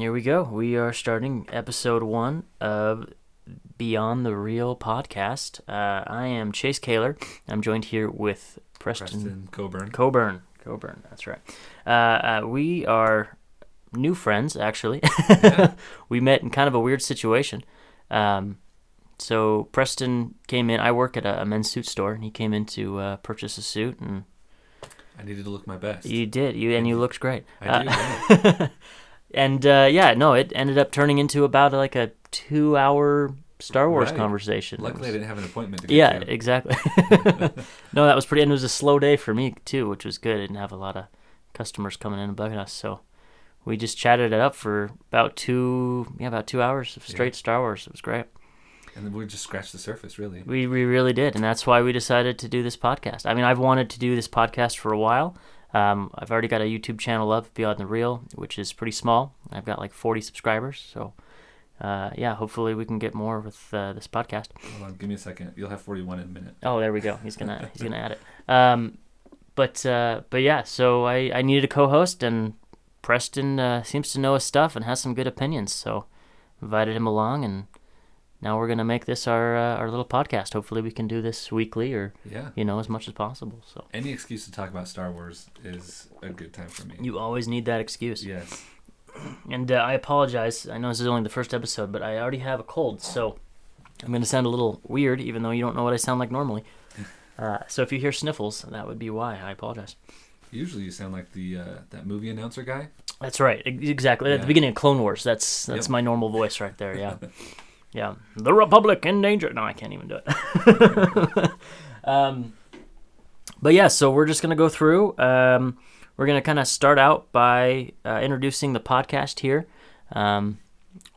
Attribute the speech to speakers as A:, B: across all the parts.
A: here we go. We are starting episode one of Beyond the Reel podcast. Uh, I am Chase Kaler. I'm joined here with Preston,
B: Preston Coburn.
A: Coburn. Coburn, that's right. Uh, uh, we are new friends, actually.
B: Yeah.
A: we met in kind of a weird situation. Um, so Preston came in. I work at a, a men's suit store, and he came in to uh, purchase a suit, and
B: I needed to look my best.
A: you did. You and you looked great.
B: I do.
A: Uh,
B: yeah.
A: and uh, yeah, no, it ended up turning into about like a two-hour Star Wars
B: Right.
A: conversation.
B: Luckily, I didn't have an appointment to get
A: yeah,
B: to.
A: exactly. no, that was pretty, and it was a slow day for me too, which was good. I didn't have a lot of customers coming in and bugging us, so we just chatted it up for about two, yeah, about two hours of straight Star Wars. It was great.
B: And then we just scratched the surface, really.
A: We we really did, and that's why we decided to do this podcast. I mean, I've wanted to do this podcast for a while. Um, I've already got a YouTube channel up, Beyond the Reel, which is pretty small. I've got like 40 subscribers, so uh, yeah, hopefully we can get more with uh, this podcast.
B: Hold on, give me a second. You'll have 41 in a minute.
A: Oh, there we go. He's gonna he's gonna add it. Um, but uh, but yeah, so I, I needed a co-host, and Preston uh, seems to know his stuff and has some good opinions. So invited him along, and now we're gonna make this our uh, our little podcast. Hopefully, we can do this weekly or
B: Yeah.
A: you know as much as possible. So
B: Any excuse to talk about Star Wars is a good time for me.
A: you always need that excuse.
B: Yes.
A: And uh, I apologize. I know this is only the first episode, but I already have a cold, so I'm going to sound a little weird, even though you don't know what I sound like normally. Uh, so if you hear sniffles, that would be why. I apologize.
B: Usually, you sound like the uh, that movie announcer guy.
A: That's right. ex- Exactly. At the beginning of Clone Wars, that's that's
B: Yep.
A: my normal voice right there. Yeah. yeah. The Republic in danger. No, I can't even do it. um, but yeah, so we're just gonna go through. Um, we're gonna kind of start out by uh, introducing the podcast here. Um,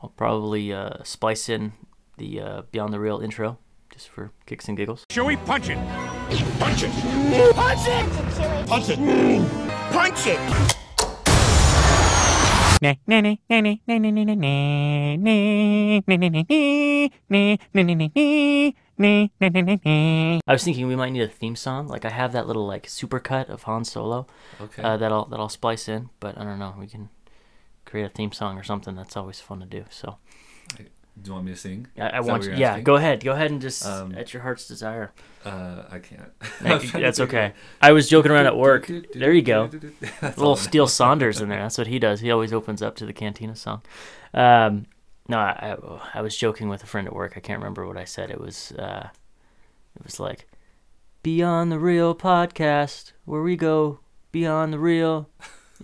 A: I'll probably uh, splice in the uh, Beyond the Reel intro just for kicks and giggles.
C: Chewie, punch it. Punch it.
D: Punch it!
C: Punch it.
D: Punch it!
A: I was thinking we might need a theme song. Like I have that little like supercut of Han Solo.
B: Okay.
A: uh, that I'll that I'll splice in. But I don't know. We can create a theme song or something. That's always fun to do. So
B: do you want me to sing?
A: I, I want you. Yeah,
B: asking?
A: go ahead. Go ahead and just
B: Um,
A: at your heart's desire.
B: Uh, I can't.
A: That's okay. I was joking around at work. There you go. Little
B: all.
A: Steele Saunders in there. That's what he does. He always opens up to the Cantina song. Um, no, I, I, I was joking with a friend at work. I can't remember what I said. It was uh, it was like Beyond the Reel podcast, where we go beyond the real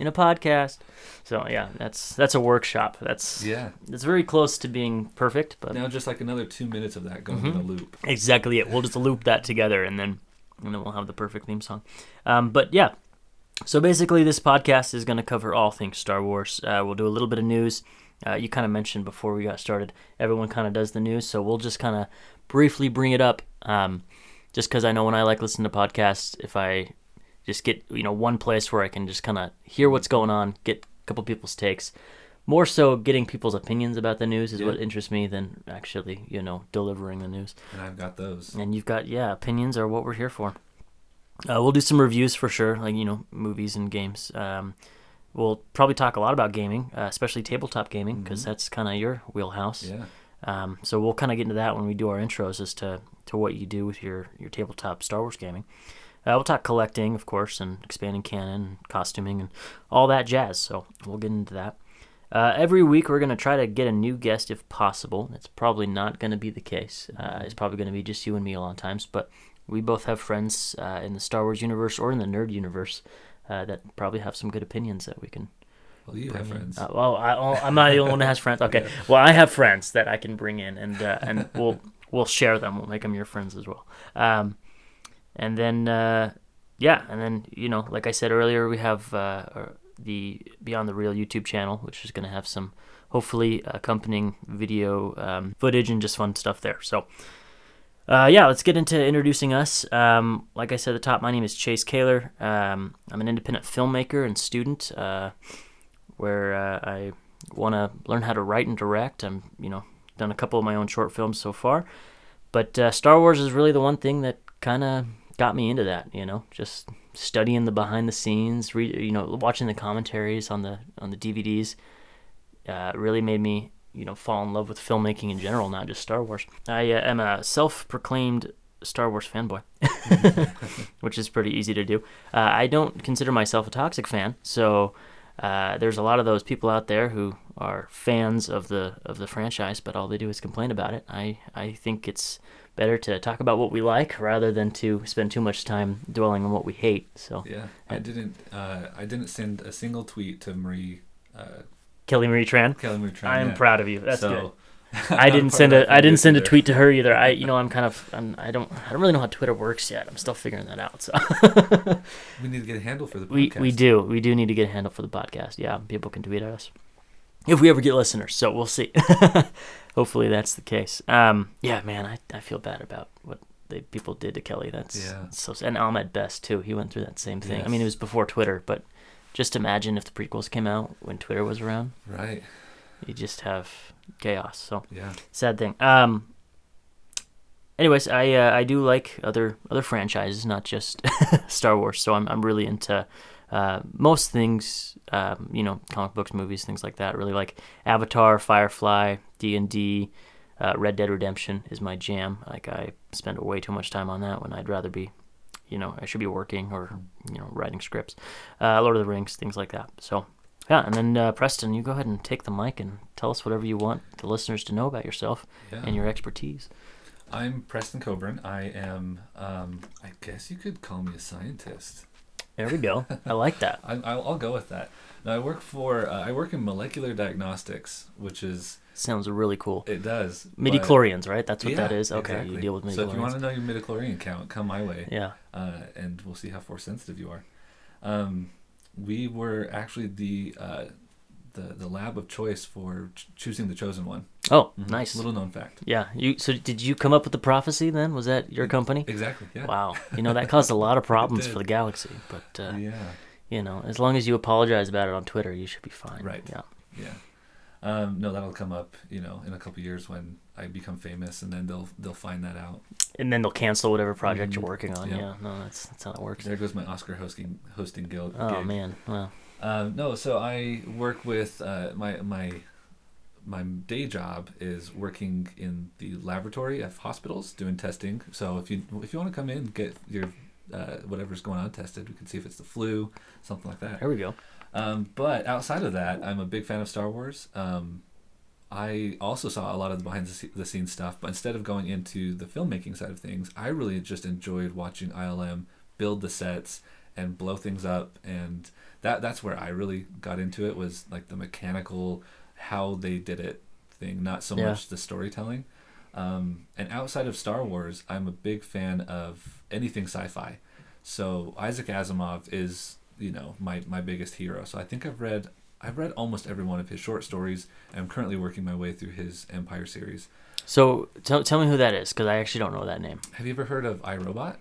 A: in a podcast. So yeah, that's that's a workshop. That's
B: Yeah.
A: it's very close to being perfect, but
B: Now just like another two minutes of that going in
A: Mm-hmm.
B: a loop.
A: exactly it. We'll just loop that together and then and then we'll have the perfect theme song. Um, but yeah, so basically this podcast is going to cover all things Star Wars. Uh, we'll do a little bit of news. Uh, you kind of mentioned before we got started, everyone kind of does the news, so we'll just kind of briefly bring it up. Um, just because I know when I like listening to podcasts, if I just get you know one place where I can just kind of hear what's going on, get a couple people's takes. More so, getting people's opinions about the news is
B: Yeah.
A: what interests me than actually, you know, delivering the news.
B: And I've got those.
A: And you've got yeah, opinions are what we're here for. Uh, we'll do some reviews for sure, like you know, movies and games. Um, we'll probably talk a lot about gaming, uh, especially tabletop gaming, because that's kind of your wheelhouse.
B: Yeah.
A: Um, so we'll kind of get into that when we do our intros as to, to what you do with your, your tabletop Star Wars gaming. Uh, we'll talk collecting, of course, and expanding canon, and costuming, and all that jazz. So we'll get into that. Uh, every week we're going to try to get a new guest if possible. It's probably not going to be the case. Uh, it's probably going to be just you and me a lot of times, but we both have friends uh, in the Star Wars universe or in the nerd universe uh, that probably have some good opinions that we can
B: Well, you have friends.
A: uh, well, I, I'm not the only one that has friends. Okay. Well, I have friends that I can bring in, and uh, and we'll we'll share them. We'll make them your friends as well. Um, and then uh, yeah, and then you know, like I said earlier, we have uh, the Beyond the Reel YouTube channel, which is going to have some hopefully accompanying video um, footage and just fun stuff there. So. Uh, yeah, let's get into introducing us. Um, like I said at the top, my name is Chase Kaler. Um, I'm an independent filmmaker and student. Uh, where uh, I want to learn how to write and direct. I'm, you know, done a couple of my own short films so far, but uh, Star Wars is really the one thing that kind of got me into that. You know, just studying the behind the scenes, you know, watching the commentaries on the on the DVDs. uh, really made me, you know, fall in love with filmmaking in general, not just Star Wars. I uh, am a self-proclaimed Star Wars fanboy, which is pretty easy to do. Uh, I don't consider myself a toxic fan, so uh, there's a lot of those people out there who are fans of the of the franchise, but all they do is complain about it. I I think it's better to talk about what we like rather than to spend too much time dwelling on what we hate. So
B: Yeah, I didn't. Uh, I didn't send a single tweet to Marie uh,
A: Kelly Marie Tran,
B: Kelly Marie Tran.
A: I'm
B: yet.
A: proud of you. That's
B: so,
A: good.
B: I'm
A: I
B: not
A: didn't send
B: of
A: a
B: that
A: I
B: fan
A: didn't
B: base
A: send a tweet to her either. I you know I'm kind of I'm, I don't I don't really know how Twitter works yet. I'm still figuring that out. So
B: We need to get a handle for the podcast.
A: we we do we do need to get a handle for the podcast. Yeah, people can tweet at us if we ever get listeners. So we'll see. Hopefully that's the case. Um, yeah, man, I, I feel bad about what the people did to Kelly. That's
B: Yeah.
A: so and Ahmed Best too. He went through that same thing. I mean, it was before Twitter, but just imagine if the prequels came out when Twitter was around.
B: Right.
A: You just have chaos. So
B: Yeah.
A: sad thing. Um. Anyways, I uh, I do like other other franchises, not just Star Wars. So I'm I'm really into uh, most things. Um, you know, comic books, movies, things like that. Really like Avatar, Firefly, D and D, uh, Red Dead Redemption is my jam. Like I spend way too much time on that when I'd rather be, you know, I should be working or you know writing scripts. Uh, Lord of the Rings, things like that. So. Yeah, and then uh, Preston, you go ahead and take the mic and tell us whatever you want the listeners to know about yourself
B: Yeah.
A: and your expertise.
B: I'm Preston Coburn. I am. Um, I guess you could call me a scientist.
A: There we go. I like that.
B: I, I'll, I'll go with that. Now I work for. Uh, I work in molecular diagnostics, which is
A: Sounds really cool.
B: it does.
A: Midichlorians, right? That's what
B: Yeah,
A: that is. Okay,
B: exactly.
A: you deal with midi
B: So if you want to know your midichlorian count, come my way.
A: Yeah.
B: uh, and we'll see how force sensitive you are. Um, we were actually the uh, the the lab of choice for ch- choosing the chosen one.
A: Oh,
B: Mhm.
A: nice.
B: Little known fact.
A: Yeah. You. So did you come up with the prophecy then? Was that your company?
B: Exactly. Yeah.
A: Wow. You know that caused a lot of problems for the galaxy, but uh,
B: Yeah.
A: you know, as long as you apologize about it on Twitter, you should be fine.
B: Right.
A: Yeah.
B: Yeah. Um, no, that'll come up, you know, in a couple years when I become famous, and then they'll they'll find that out.
A: And then they'll cancel whatever project
B: Mhm.
A: you're working on.
B: Yeah.
A: Yeah. No, that's that's how it works.
B: There goes my Oscar hosting hosting guild.
A: Oh
B: gig.
A: man. Well.
B: Um, no, so I work with uh, my my my day job is working in the laboratory of hospitals doing testing. So if you if you want to come in get your uh, whatever's going on tested, we can see if it's the flu, something like that.
A: There we go.
B: Um, but outside of that, I'm a big fan of Star Wars. Um, I also saw a lot of the behind the the scenes stuff, but instead of going into the filmmaking side of things, I really just enjoyed watching ILM build the sets and blow things up, and that that's where I really got into it was like the mechanical, how they did it thing, not so
A: Yeah.
B: much the storytelling. Um, and outside of Star Wars, I'm a big fan of anything sci-fi. So Isaac Asimov is, you know, my, my biggest hero. So I think I've read I've read almost every one of his short stories. And I'm currently working my way through his Empire series.
A: So tell tell me who that is, because I actually don't know that name.
B: Have you ever heard of iRobot?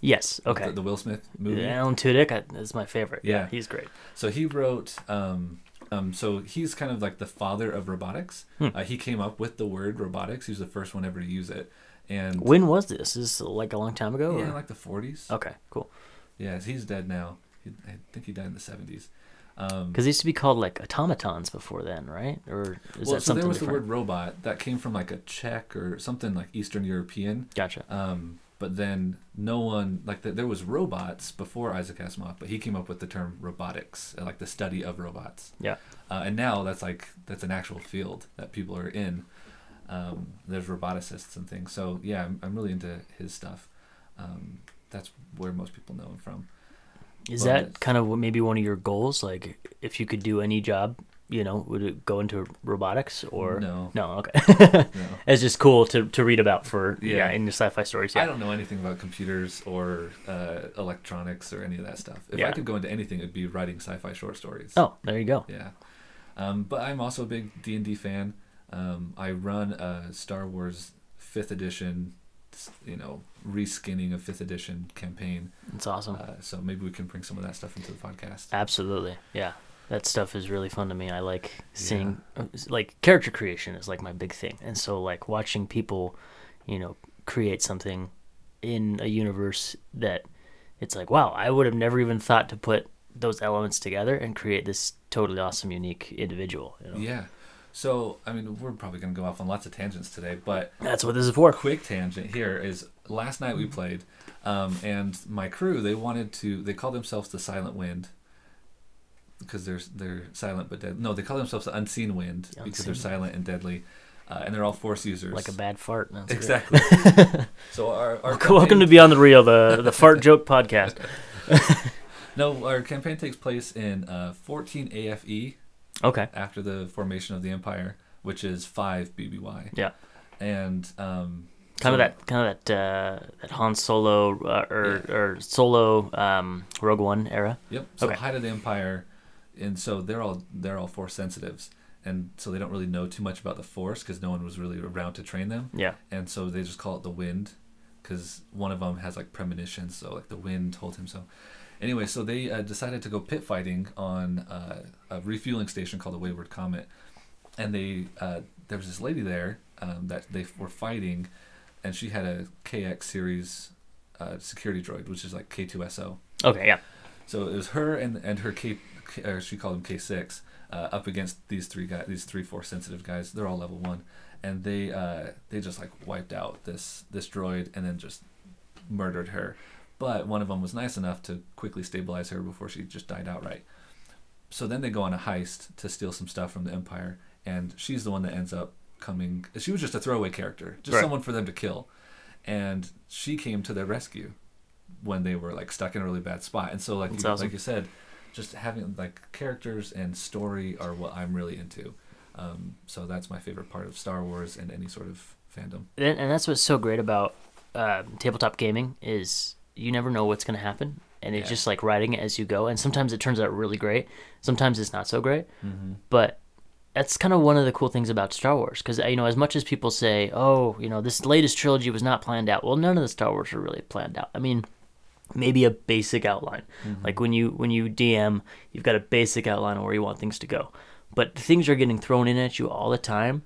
A: Yes. Okay.
B: The, the Will Smith movie.
A: Alan Tudyk is my favorite.
B: Yeah.
A: He's great.
B: So he wrote. Um, um, so he's kind of like the father of robotics.
A: Hmm.
B: Uh, he came up with the word robotics. He was the first one ever to use it. And
A: When was this? Is this like a long time ago?
B: yeah,
A: or-
B: like the 40s.
A: Okay, cool.
B: Yeah, he's dead now. He, I think he died in the 70s. Um,
A: Because they used to be called like automatons before then, right? Or is
B: well,
A: that
B: so
A: something
B: there was
A: different?
B: the word robot that came from like a Czech or something like Eastern European.
A: Gotcha.
B: Um, but then no one like the, there was robots before Isaac Asimov, but he came up with the term robotics, uh, like the study of robots.
A: Yeah.
B: Uh, and now that's like that's an actual field that people are in. Um, there's roboticists and things. So yeah, I'm, I'm really into his stuff. Um, that's where most people know him from.
A: Is
B: well,
A: that kind of what- maybe one of your goals? Like, if you could do any job, you know, would it go into robotics or
B: No.
A: No, okay.
B: No.
A: it's just cool to, to read about for yeah,
B: Yeah.
A: in the sci-fi stories. yeah.
B: I don't know anything about computers or uh, electronics or any of that stuff. If
A: Yeah.
B: I could go into anything, it'd be writing sci-fi short stories.
A: Oh, there you go.
B: Yeah, um, but I'm also a big D and D fan. Um, I run a Star Wars Fifth Edition, you know, reskinning of Fifth Edition campaign.
A: It's awesome.
B: Uh, so maybe we can bring some of that stuff into the podcast.
A: Absolutely. Yeah. That stuff is really fun to me. I like seeing uh, like character creation is like my big thing. And so like watching people, you know, create something in a universe that it's like, wow, I would have never even thought to put those elements together and create this totally awesome unique individual, you know.
B: Yeah. So, I mean, we're probably going to go off on lots of tangents today, but
A: That's what this is for.
B: quick tangent here is last night we played, um, and my crew they wanted to they called themselves the Silent Wind because they're they're silent but dead. No, they call themselves the Unseen Wind because they're silent and deadly, uh, and they're all Force users.
A: Like a bad fart. That's
B: exactly. so our, our
A: Welcome to
B: campaign-
A: Beyond the Reel, the the fart joke podcast.
B: no our campaign takes place in uh, 14 AFE
A: Okay.
B: after the formation of the Empire, which is five BBY,
A: Yeah.
B: and um,
A: Kind of that, kind of that, uh, that Han Solo uh, or or Solo um, Rogue One era.
B: Yep. So
A: Okay.
B: height of the empire, and so they're all they're all force sensitives, and so they don't really know too much about the force because no one was really around to train them,
A: Yeah.
B: and so they just call it the wind, because one of them has like premonitions, so like the wind told him so. Anyway, so they uh, decided to go pit fighting on uh, a refueling station called the Wayward Comet, and they uh, there was this lady there um, that they were fighting, and she had a KX series uh, security droid, which is like K2SO.
A: Okay. Yeah.
B: So it was her and and her K, K or she called him K six, uh, up against these three guys, these three force sensitive guys. They're all level one, and they uh, they just like wiped out this this droid and then just murdered her. But one of them was nice enough to quickly stabilize her before she just died outright. So then they go on a heist to steal some stuff from the Empire, and she's the one that ends up coming. She was just a throwaway character, just
A: Right.
B: someone for them to kill, and she came to their rescue when they were like stuck in a really bad spot. And so like you,
A: awesome.
B: like you said, just having like characters and story are what I'm really into. Um, so that's my favorite part of Star Wars and any sort of fandom.
A: and, and that's what's so great about uh, tabletop gaming is you never know what's going to happen and it's
B: Yeah.
A: just like writing it as you go and sometimes it turns out really great sometimes it's not so great
B: Mm-hmm.
A: but that's kind of one of the cool things about star wars because you know as much as people say oh you know this latest trilogy was not planned out well none of the star wars are really planned out i mean maybe a basic outline like when you when you dm you've got a basic outline of where you want things to go but things are getting thrown in at you all the time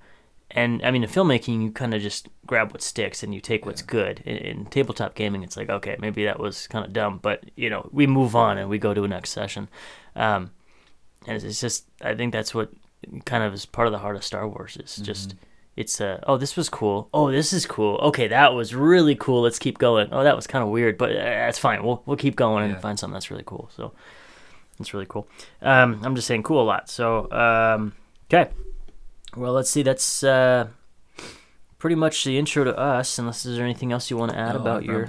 A: and I mean, in filmmaking, you kind of just grab what sticks and you take what's good. In, in tabletop gaming, it's like, okay, maybe that was kind of dumb, but you know, we move on and we go to a next session. Um, and it's, it's just, I think that's what kind of is part of the heart of Star Wars. Is just, it's uh, oh, this was cool. Oh, this is cool. Okay, that was really cool. Let's keep going. Oh, that was kind of weird, but uh, that's fine. We'll we'll keep going and find something that's really cool. So. It's really cool. Um, I'm just saying cool a lot. So, um, okay. Well, let's see. That's uh, pretty much the intro to us. Unless there's anything else you want to add
B: No,
A: about your.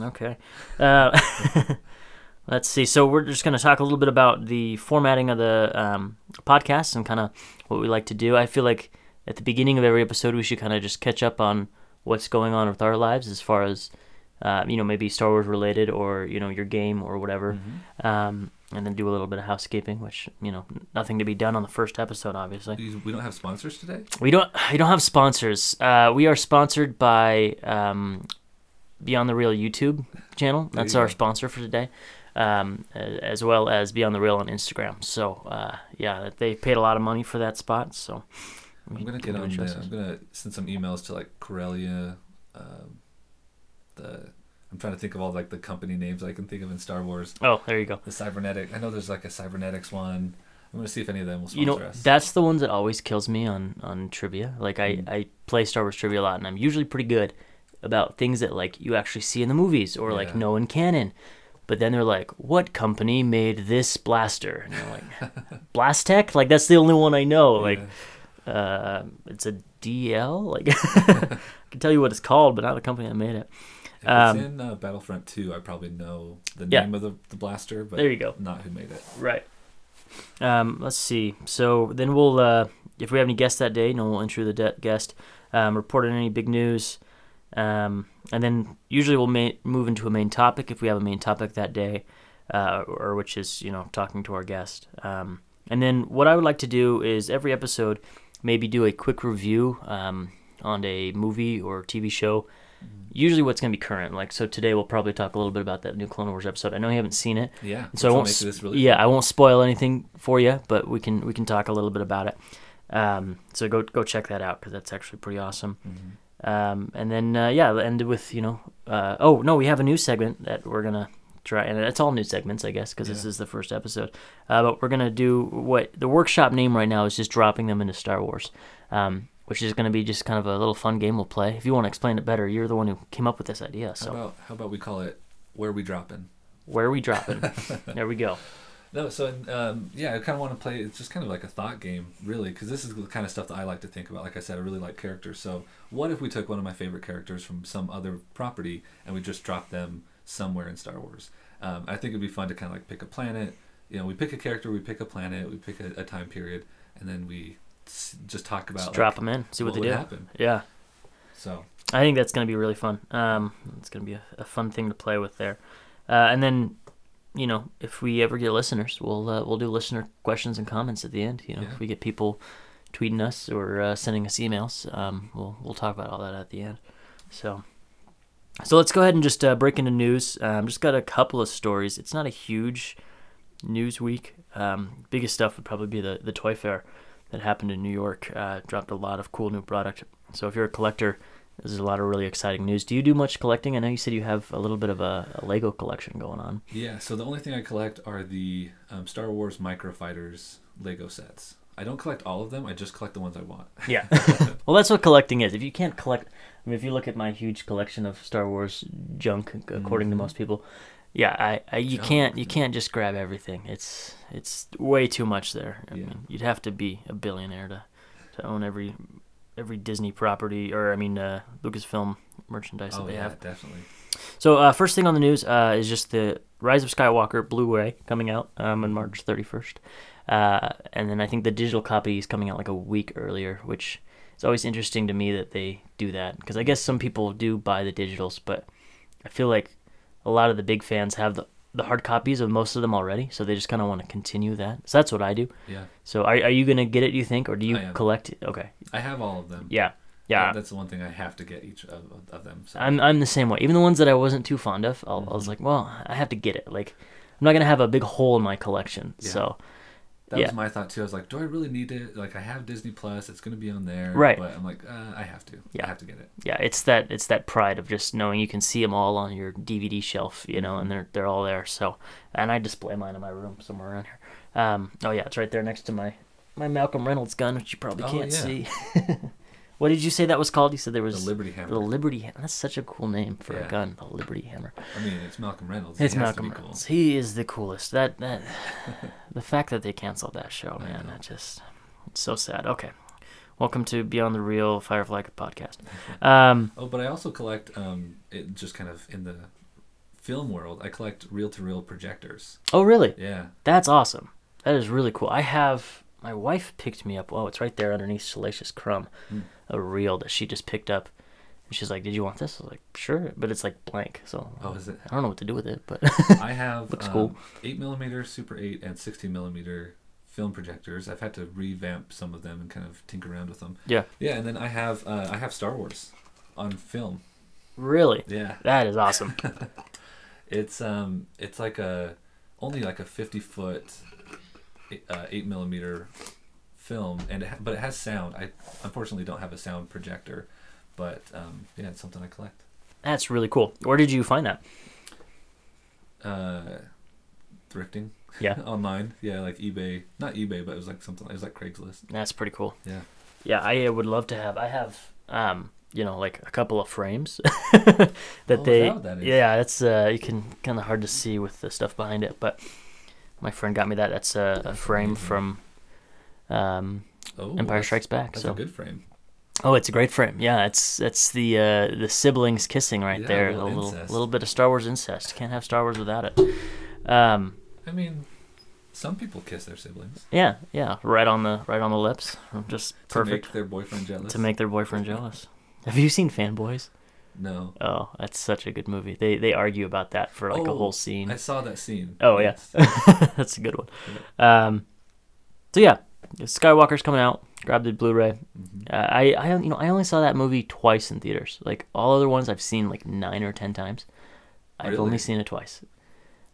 A: Okay. Uh, let's see. So we're just going to talk a little bit about the formatting of the um, podcast and kind of what we like to do. I feel like at the beginning of every episode, we should kind of just catch up on what's going on with our lives as far as uh, you know, maybe Star Wars related or you know your game or whatever. Um, and then do a little bit of housekeeping, which you know, nothing to be done on the first episode, obviously.
B: We we don't have sponsors today.
A: We don't. We don't have sponsors. Uh, we are sponsored by um, Beyond the Reel YouTube channel. That's our
B: go.
A: sponsor for today, um, as well as Beyond the Reel on Instagram. So uh, yeah, they paid a lot of money for that spot. So
B: I'm gonna get on. The. I'm gonna send some emails to like Corellia. Um, the I'm trying to think of all like the company names I can think of in Star Wars.
A: Oh, there you go.
B: The cybernetic. I know there's like a cybernetics one. I'm gonna see if any of them will sponsor
A: You know,
B: us.
A: that's the ones that always kills me on on trivia. Like I
B: Mm.
A: I play Star Wars trivia a lot, and I'm usually pretty good about things that like you actually see in the movies or like
B: Yeah.
A: know in canon. But then they're like, "What company made this blaster?" And you're like, "Blastech." Like that's the only one I know. Like
B: Yeah.
A: Uh, it's a DL. Like I can tell you what it's called, but not the company that made it.
B: If
A: um,
B: it's in uh, Battlefront 2, I probably know the
A: Yeah.
B: name of the, the blaster, but
A: There you go.
B: not who made it.
A: Right. Um, let's see. So then we'll, uh, if we have any guests that day, know, we'll intro the de- guest, um, report on any big news, um, and then usually we'll ma- move into a main topic if we have a main topic that day, uh, or which is you know talking to our guest. Um, and then what I would like to do is every episode, maybe do a quick review um, on a movie or TV show. Usually, what's going to be current. Like so, today we'll probably talk a little bit about that new Clone Wars episode. I know you haven't seen it,
B: Yeah.
A: so I won't. sp-
B: this really
A: yeah. I won't spoil anything for you, but we can we can talk a little bit about it. Um, so go go check that out because that's actually pretty awesome.
B: Mm-hmm.
A: Um, and then uh, yeah, I'll end with you know. Uh, oh no, we have a new segment that we're gonna try, and it's all new segments, I guess, because this is the first episode. Uh, but we're gonna do what the workshop name right now is just dropping them into Star Wars, um, which is gonna be just kind of a little fun game we'll play. If you want to explain it better, you're the one who came up with this idea.
B: How
A: So
B: about how about we call it where we dropping?
A: where are we dropping? there we go.
B: No, so um, yeah, I kind of want to play. It's just kind of like a thought game, really, because this is the kind of stuff that I like to think about. Like I said, I really like characters. So what if we took one of my favorite characters from some other property and we just dropped them somewhere in Star Wars? Um, I think it'd be fun to kind of like pick a planet. You know, we pick a character, we pick a planet, we pick a, a time period, and then we s- just talk about
A: Just
B: like,
A: drop them in, see what,
B: what
A: they do.
B: happen.
A: Yeah.
B: So
A: I think that's going to be really fun. Um, it's going to be a, a fun thing to play with there. Uh, and then, you know, if we ever get listeners, we'll uh, we'll do listener questions and comments at the end. You know,
B: Yeah.
A: if we get people tweeting us or uh, sending us emails, um, we'll we'll talk about all that at the end. So, so let's go ahead and just uh, break into news. Um, just got a couple of stories. It's not a huge news week. Um, biggest stuff would probably be the the toy fair that happened in New York. Uh, dropped a lot of cool new product. So if you're a collector, there's a lot of really exciting news. Do you do much collecting? I know you said you have a little bit of a, a Lego collection going on.
B: yeah, so the only thing I collect are the um, Star Wars Microfighters Lego sets. I don't collect all of them. I just collect the ones I want.
A: Yeah. well, that's what collecting is. If you can't collect, I mean, if you look at my huge collection of Star Wars junk, according to most people, yeah, I, I you
B: Junk.
A: can't you can't just grab everything. It's it's way too much there. I
B: Yeah.
A: mean, you'd have to be a billionaire to to own every every Disney property or I mean uh, Lucasfilm merchandise that
B: oh
A: they
B: yeah,
A: have.
B: definitely.
A: So uh, first thing on the news uh, is just the Rise of Skywalker Blu-ray coming out um, on March 31st, uh, and then I think the digital copy is coming out like a week earlier, which is always interesting to me that they do that because I guess some people do buy the digitals, but I feel like a lot of the big fans have the the hard copies of most of them already, so they just kind of want to continue that. So that's what I do.
B: Yeah,
A: So are are you gonna get it? Do you think, or do you collect? Okay,
B: I have all of them.
A: yeah, yeah.
B: That- that's the one thing I have to get each of, of them. So.
A: I'm I'm the same way. Even the ones that I wasn't too fond of, I'll, I was
B: Mm-hmm.
A: like, well, I have to get it. Like, I'm not gonna have a big hole in my collection.
B: Yeah.
A: So,
B: that
A: yeah.
B: was my thought too. I was like, do I really need it? Like, I have Disney Plus. It's going to be on there.
A: Right.
B: But I'm like, uh, I have to.
A: Yeah.
B: I have to get it.
A: yeah, it's that it's that pride of just knowing you can see them all on your DVD shelf, you know, and they're they're all there. So, and I display mine in my room somewhere around here. Um, oh yeah, it's right there next to my my Malcolm Reynolds gun, which you probably
B: Oh,
A: can't
B: yeah.
A: see. what did you say that was called? You said there was
B: The Liberty Hammer.
A: The Liberty Hammer. That's such a cool name for a gun. The Liberty Hammer.
B: I mean, it's Malcolm Reynolds.
A: It's Malcolm
B: be cool.
A: Reynolds. He is the coolest. That that the fact that they canceled that show,
B: I
A: man,
B: know.
A: that just it's so sad. Okay. Welcome to Beyond the Reel Firefly podcast. Um,
B: Oh, but I also collect, um, it just kind of in the film world, I collect reel-to-reel projectors.
A: oh, really?
B: Yeah.
A: That's awesome. That is really cool. I have my wife picked me up. Oh, it's right there underneath Salacious Crumb,
B: Hmm.
A: a reel that she just picked up. And she's like, "Did you want this?" I was like, "Sure," but it's like blank, so
B: Oh, is it?
A: I don't know what to do with it. But
B: I have
A: Looks
B: um,
A: cool.
B: 8 millimeter, Super 8, and 16 millimeter film projectors. I've had to revamp some of them and kind of tinker around with them.
A: yeah,
B: Yeah, and then I have uh, I have Star Wars on film.
A: really,
B: Yeah.
A: that is awesome.
B: It's um it's like a only like a 50 foot uh, 8 millimeter film and it ha- but it has sound. I unfortunately don't have a sound projector, but um yeah, it's something I collect.
A: That's really cool. Where did you find that?
B: Uh thrifting
A: Yeah.
B: online. Yeah, like eBay. Not eBay, but it was like something it was like Craigslist.
A: That's pretty cool.
B: Yeah.
A: Yeah, I uh, would love to have. I have, um, you know, like a couple of frames that
B: Oh,
A: they.
B: that that is?
A: Yeah, it's uh, you can kind of hard to see with the stuff behind it, but my friend got me that. That's a, a frame
B: amazing.
A: from, um,
B: Oh,
A: Empire Strikes Back.
B: That's
A: so
B: a good frame.
A: oh, it's a great frame. Yeah, it's it's the uh, the siblings kissing right
B: Yeah,
A: there. A
B: little
A: little little bit of Star Wars incest. Can't have Star Wars without it. Um,
B: I mean, some people kiss their siblings
A: yeah, yeah, right on the right on the lips. Just perfect.
B: to make their boyfriend jealous.
A: to make their boyfriend jealous. Have you seen Fanboys?
B: No.
A: Oh, that's such a good movie. They they argue about that for like a
B: Oh,
A: whole scene.
B: I saw that scene.
A: Oh yeah,
B: Yes.
A: that's a good one. Um, so yeah, Skywalker's coming out. Grab the Blu-ray.
B: Mhm.
A: Uh, I I you know I only saw that movie twice in theaters. Like all other ones, I've seen like nine or ten times. I've
B: Really?
A: only seen it twice.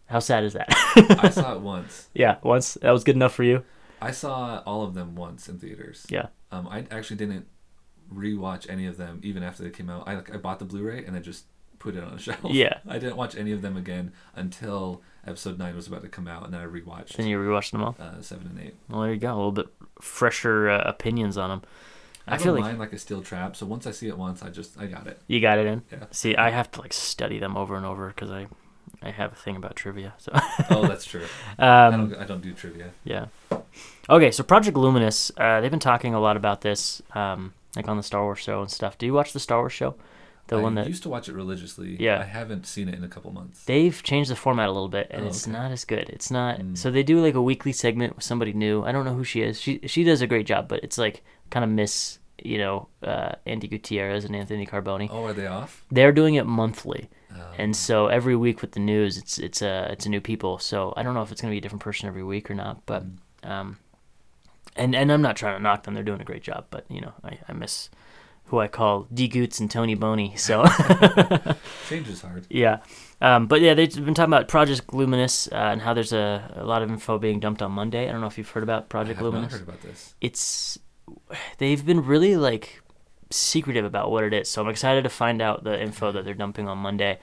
A: How sad is that?
B: I saw it once.
A: yeah, once that was good enough for you.
B: I saw all of them once in theaters.
A: Yeah.
B: Um, I actually didn't rewatch any of them even after they came out. I like I bought the Blu-ray and I just put it on a shelf.
A: Yeah.
B: I didn't watch any of them again until episode nine was about to come out, and then I rewatched
A: Then you rewatched them all.
B: uh, seven and eight.
A: Well, there you go. A little bit fresher uh, opinions on them.
B: I,
A: I feel like
B: mind like a steel trap, so once I see it once, I just I got it.
A: you got it in.
B: Yeah.
A: See, I have to like study them over and over because I, I have a thing about trivia. So,
B: Oh, that's true.
A: Um, I
B: don't I don't do trivia.
A: yeah. Okay, so Project Luminous. Uh, they've been talking a lot about this, um, like on the Star Wars show and stuff. Do you watch the Star Wars show? The
B: I
A: one that
B: used to watch it religiously.
A: Yeah.
B: I haven't seen it in a couple months.
A: they've changed the format a little bit, and
B: Oh,
A: it's
B: okay.
A: not as good. It's not.
B: Mm.
A: So they do like a weekly segment with somebody new. I don't know who she is. She she does a great job, but it's like kind of miss. You know, uh, Andy Gutierrez and Anthony Carboni.
B: Oh, are they off?
A: They're doing it monthly.
B: Um,
A: and so every week with the news, it's it's a it's a new people. So I don't know if it's gonna be a different person every week or not, but um, and and I'm not trying to knock them. They're doing a great job, but you know I, I miss who I call D Goots and Tony Boney. So
B: change is hard.
A: yeah, um, but yeah, they've been talking about Project Luminous uh, and how there's a, a lot of info being dumped on Monday. I don't know if you've heard about
B: I
A: Project
B: have not
A: Luminous
B: heard about this.
A: it's they've been really like secretive about what it is. So I'm excited to find out the info that they're dumping on Monday,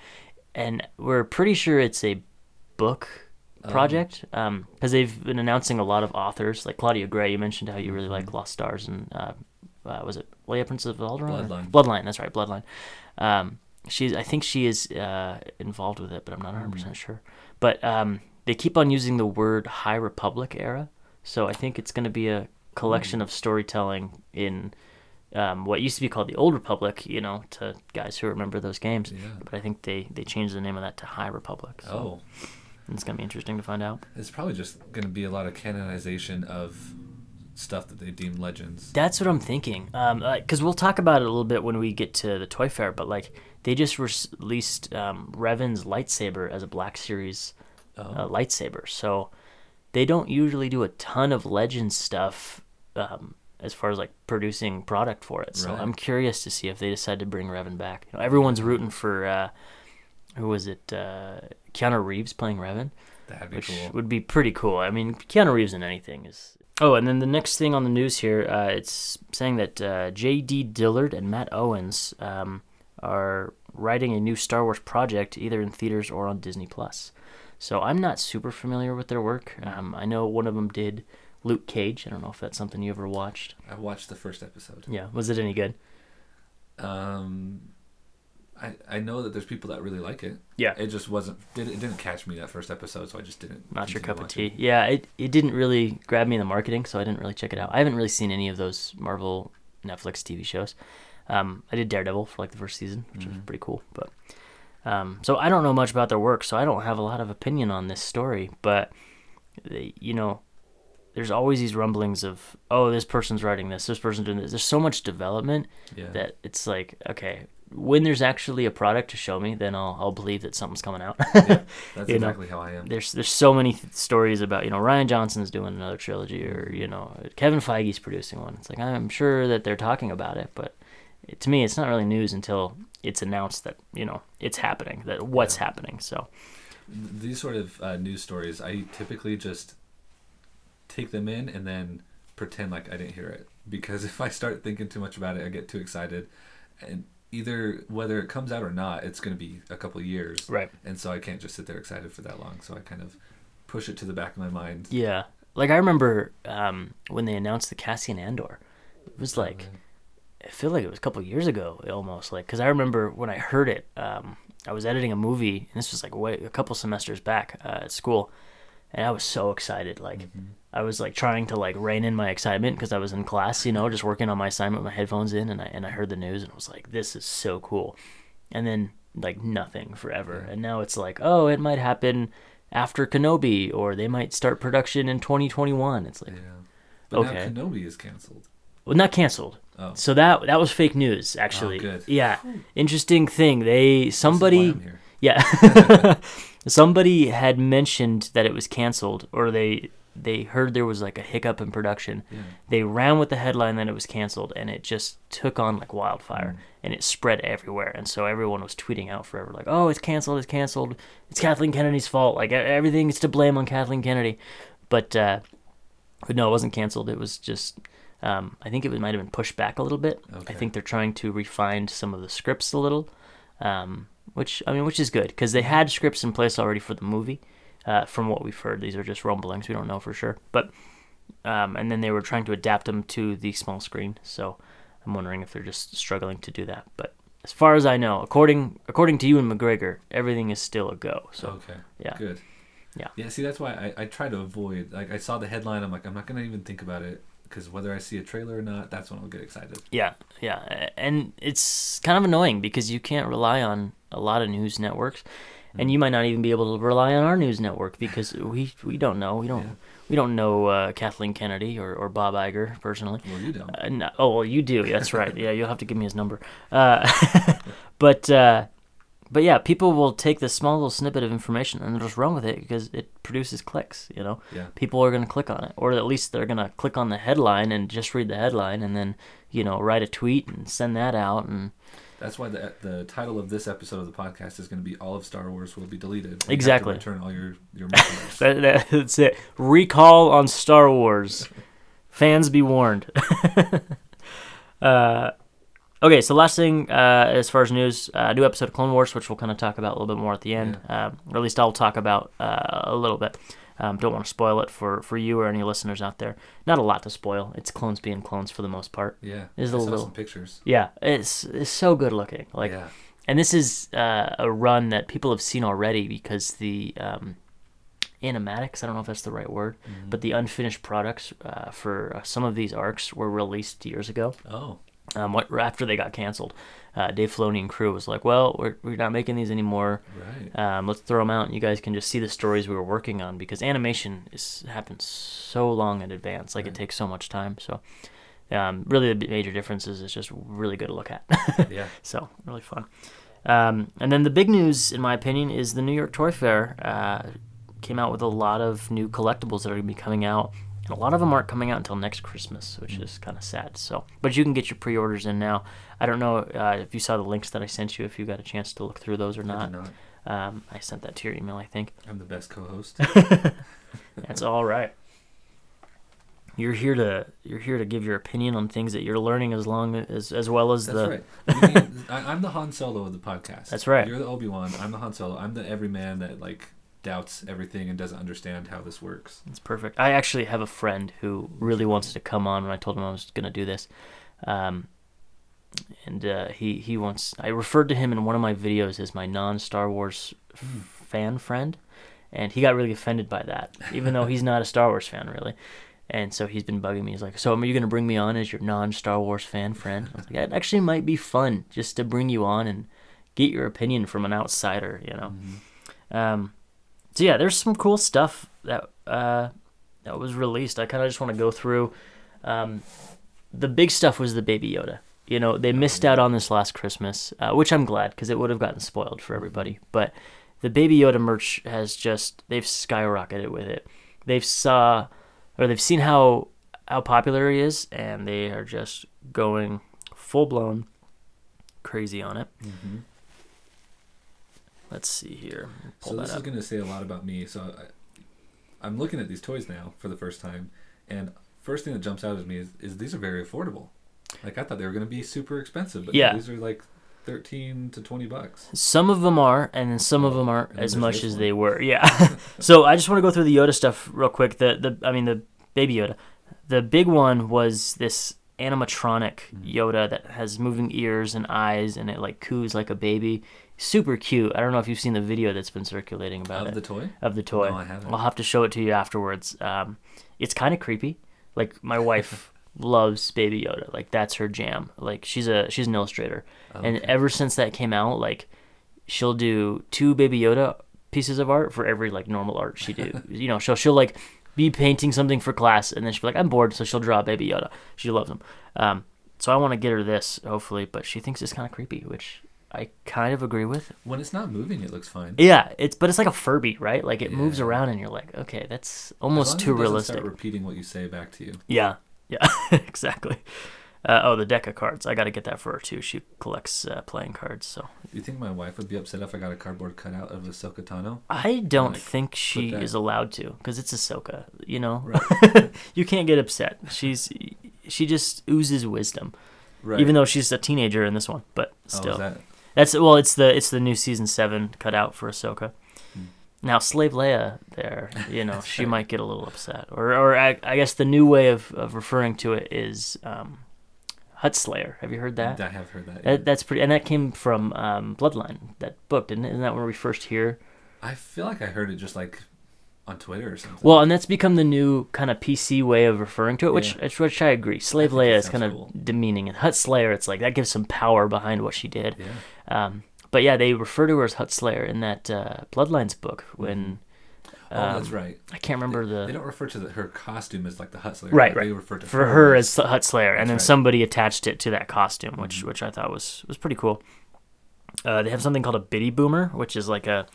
A: and we're pretty sure it's a book project because they've been announcing a lot of authors like Claudia Gray. You mentioned how you really like Lost Stars and uh, uh, was it Leia Prince of Alderaan?
B: Bloodline.
A: Bloodline. That's right, Bloodline. Um, she's I think she is uh, involved with it, but I'm not 100 percent sure. But um, they keep on using the word High Republic era, so I think it's going to be a collection of storytelling in um, what used to be called the Old Republic. You know, to guys who remember those games.
B: Yeah.
A: But I think they they changed the name of that to High Republic. So
B: Oh,
A: it's going to be interesting to find out.
B: it's probably just going to be a lot of canonization of stuff that they deem legends.
A: That's what I'm thinking. Um, because we'll talk about it a little bit when we get to the Toy Fair. But like, they just released um, Revan's lightsaber as a Black Series uh, lightsaber, so they don't usually do a ton of legend stuff um, as far as like producing product for it. So
B: Right.
A: I'm curious to see if they decide to bring Revan back. You know, everyone's rooting for uh, who was it? Uh, Keanu Reeves playing Revan
B: That'd be
A: which
B: cool.
A: would be pretty cool. I mean, Keanu Reeves in anything is. Oh, and then the next thing on the news here, uh, it's saying that uh, J.D. Dillard and Matt Owens um, are writing a new Star Wars project, either in theaters or on Disney Plus. So I'm not super familiar with their work. Um, I know one of them did Luke Cage. I don't know if that's something you ever watched.
B: I watched the first episode.
A: Yeah, was it any good?
B: Um, I I know that there's people that really like it.
A: Yeah.
B: It just wasn't. Did it didn't catch me that first episode, so I just didn't.
A: Not your cup of tea. Yeah, it it didn't really grab me in the marketing, so I didn't really check it out. I haven't really seen any of those Marvel Netflix TV shows. Um, I did Daredevil for like the first season, which was pretty cool. But um, so I don't know much about their work, so I don't have a lot of opinion on this story. But you know, there's always these rumblings of oh, this person's writing this, this person's doing this. There's so much development
B: Yeah.
A: that it's like okay, when there's actually a product to show me, then I'll I'll believe that something's coming out.
B: That's
A: you know,
B: exactly how I am.
A: there's there's so many th- stories about you know Rian Johnson's doing another trilogy or you know Kevin Feige's producing one. It's like I'm sure that they're talking about it, but it, to me it's not really news until it's announced that you know it's happening, that what's
B: Yeah.
A: happening. So
B: These sort of uh, news stories, I typically just take them in and then pretend like I didn't hear it. Because if I start thinking too much about it, I get too excited, and either whether it comes out or not, it's going to be a couple of years.
A: Right.
B: And so I can't just sit there excited for that long. So I kind of push it to the back of my mind.
A: yeah, like I remember um, when they announced the Cassian Andor, it was like I feel like it was a couple years ago almost like because I remember when I heard it um, I was editing a movie and this was like way a couple semesters back uh, at school and I was so excited like I was like trying to like rein in my excitement because I was in class you know just working on my assignment with my headphones in and I and I heard the news and I was like this is so cool and then like nothing forever and now it's like oh it might happen after Kenobi or they might start production in 2021 it's like
B: Yeah. But
A: Okay.
B: now Kenobi is canceled.
A: well, not canceled.
B: Oh.
A: So that that was fake news, oh, actually.
B: good.
A: Yeah, interesting thing. They somebody, yeah, somebody had mentioned that it was canceled, or they they heard there was like a hiccup in production.
B: Yeah.
A: They ran with the headline that it was canceled, and it just took on like wildfire,
B: Mm.
A: and it spread everywhere. And so everyone was tweeting out forever, like, "Oh, it's canceled! It's canceled! It's Kathleen Kennedy's fault! Like everything is to blame on Kathleen Kennedy." But uh, but no, it wasn't canceled. It was just, um, I think it might have been pushed back a little bit. I think they're trying to refine some of the scripts a little. Um, which I mean, which is good because they had scripts in place already for the movie. Uh, from what we've heard, these are just rumblings. We don't know for sure, but um, and then they were trying to adapt them to the small screen. So I'm wondering if they're just struggling to do that. But as far as I know, according according to Ewan McGregor, everything is still a go. So
B: okay.
A: yeah.
B: Good.
A: Yeah.
B: Yeah. See, that's why I, I try to avoid. Like, I saw the headline. I'm like, I'm not gonna even think about it because whether I see a trailer or not, that's when I'll get excited.
A: Yeah, yeah, and it's kind of annoying because you can't rely on a lot of news networks, and you might not even be able to rely on our news network because we we don't know we don't
B: Yeah.
A: we don't know uh, Kathleen Kennedy or, or Bob Iger personally.
B: Well, you don't.
A: Uh, no, oh well, you do. That's right. Yeah, you'll have to give me his number. Uh, but uh, but yeah, people will take this small little snippet of information and they'll just run with it because it produces clicks. You know,
B: Yeah.
A: people are going to click on it, or at least they're going to click on the headline and just read the headline, and then you know write a tweet and send that out. And
B: That's why the the title of this episode of the podcast is going to be "All of Star Wars will be deleted." You have to
A: Exactly.
B: return all your your
A: that, that- that's it. Recall on Star Wars. Fans be warned. uh, okay, so last thing uh, as far as news, uh, new episode of Clone Wars, which we'll kind of talk about a little bit more at the end, um, or at least I'll talk about uh, a little bit. Um, don't want to spoil it for, for you or any listeners out there. Not a lot to spoil. It's clones being clones for the most part.
B: Yeah.
A: Is
B: I
A: a little-
B: some pictures.
A: Yeah, it's it's so good looking. Like
B: yeah.
A: and this is uh, a run that people have seen already because the um, animatics, I don't know if that's the right word, but the unfinished products uh, for uh, some of these arcs were released years ago.
B: Oh.
A: Um, what, after they got canceled, uh, Dave Filoni and crew was like, "Well, we're, we're not making these anymore.
B: Right.
A: Um, let's throw them out, and you guys can just see the stories we were working on because animation is happens so long in advance, like it takes so much time. So, um, really, the major difference is it's just really good to look at.
B: yeah.
A: So really fun. Um, and then the big news, in my opinion, is the New York Toy Fair uh, came out with a lot of new collectibles that are going to be coming out. And a lot of them aren't coming out until next Christmas, which is kind of sad. So, but you can get your pre-orders in now. I don't know uh, if you saw the links that I sent you, if you got a chance to look through those or not.
B: did not.
A: Um, I sent that to your email, I think.
B: I'm the best co-host.
A: That's all right. You're here to you're here to give your opinion on things that you're learning as long as as well as
B: That's
A: the
B: right. You mean- I, I'm the Han Solo of the podcast.
A: That's right.
B: You're the Obi Wan. I'm the Han Solo. I'm the everyman that like doubts everything and doesn't understand how this works.
A: It's perfect. I actually have a friend who really wants to come on when I told him I was going to do this. Um, and uh, he, he wants, I referred to him in one of my videos as my non Star Wars f- fan friend. And he got really offended by that, even though he's not a Star Wars fan, really. And so he's been bugging me. He's like, So, are you going to bring me on as your non Star Wars fan friend? I was like, It actually might be fun just to bring you on and get your opinion from an outsider, you know? Um, so yeah, there's some cool stuff that uh, that was released. I kind of just want to go through. Um, the big stuff was the Baby Yoda. You know, they missed out on this last Christmas, uh, which I'm glad because it would have gotten spoiled for everybody. But the Baby Yoda merch has just they've skyrocketed with it. They've saw or they've seen how how popular he is, and they are just going full blown crazy on it.
B: Mm-hmm.
A: Let's see here. Pull
B: So this is going to say a lot about me. So I, I'm looking at these toys now for the first time, and first thing that jumps out at me is, is these are very affordable. Like I thought they were going to be super expensive, but
A: Yeah.
B: these are like thirteen to twenty bucks.
A: Some of them are, and then some of them aren't as much as
B: one.
A: they were. Yeah. so I just want to go through the Yoda stuff real quick. The the I mean the baby Yoda. The big one was this animatronic
B: Mm-hmm.
A: Yoda that has moving ears and eyes, and it like coos like a baby. Super cute. I don't know if you've seen the video that's been circulating about
B: Of
A: it
B: the toy?
A: of the toy.
B: No, I haven't.
A: I'll have to show it to you afterwards. Um, it's kind of creepy. Like my wife loves Baby Yoda. Like that's her jam. Like she's a she's an illustrator, and ever since that came out, like she'll do two Baby Yoda pieces of art for every like normal art she do. you know, she'll she'll like be painting something for class, and then she'll be like, I'm bored, so she'll draw Baby Yoda. She loves him. Um, so I want to get her this hopefully, but she thinks it's kind of creepy, which I kind of agree with.
B: When it's not moving, it looks fine.
A: Yeah, it's but it's like a Furby, right? Like it moves around, and you're like, okay, that's almost too realistic.
B: Start repeating what you say back to you.
A: Yeah, yeah, exactly. Uh, oh, the deck of cards. I got to get that for her too. She collects uh, playing cards, so
B: Do you think my wife would be upset if I got a cardboard cutout of Ahsoka Tano?
A: I don't
B: Like,
A: think she
B: that-
A: is allowed to because it's Ahsoka. You know,
B: Right.
A: you can't get upset. She's she just oozes wisdom,
B: Right.
A: even though she's a teenager in this one. But
B: oh,
A: still,
B: is that
A: That's well, it's the it's the new season seven cut out for Ahsoka.
B: Hmm.
A: Now, Slave Leia, there, you know, she might get a little upset, or or I, I guess the new way of, of referring to it is um, Huttslayer. Have you heard that?
B: I have heard that.
A: That, that's pretty, and that came from um, Bloodline, that book, didn't it? Isn't that where we first hear?
B: I feel like I heard it just like on Twitter or something.
A: Well, and that's become the new kind of PC way of referring to it, which
B: Yeah.
A: which, I agree. Slave
B: think
A: Leia is kind of
B: cool.
A: demeaning, and Huttslayer, it's like that gives some power behind what she did.
B: yeah.
A: Um, but yeah, they refer to her as Huttslayer in that uh, Bloodlines book when
B: Oh, that's
A: um,
B: right.
A: I can't remember the
B: They don't refer to the, her costume as like the Huttslayer. right,
A: right.
B: They refer to
A: for her as Huttslayer, and then
B: right.
A: somebody attached it to that costume, which
B: Mhm.
A: which I thought was was pretty cool. Uh, they have something called a Bitty Boomer, which is like a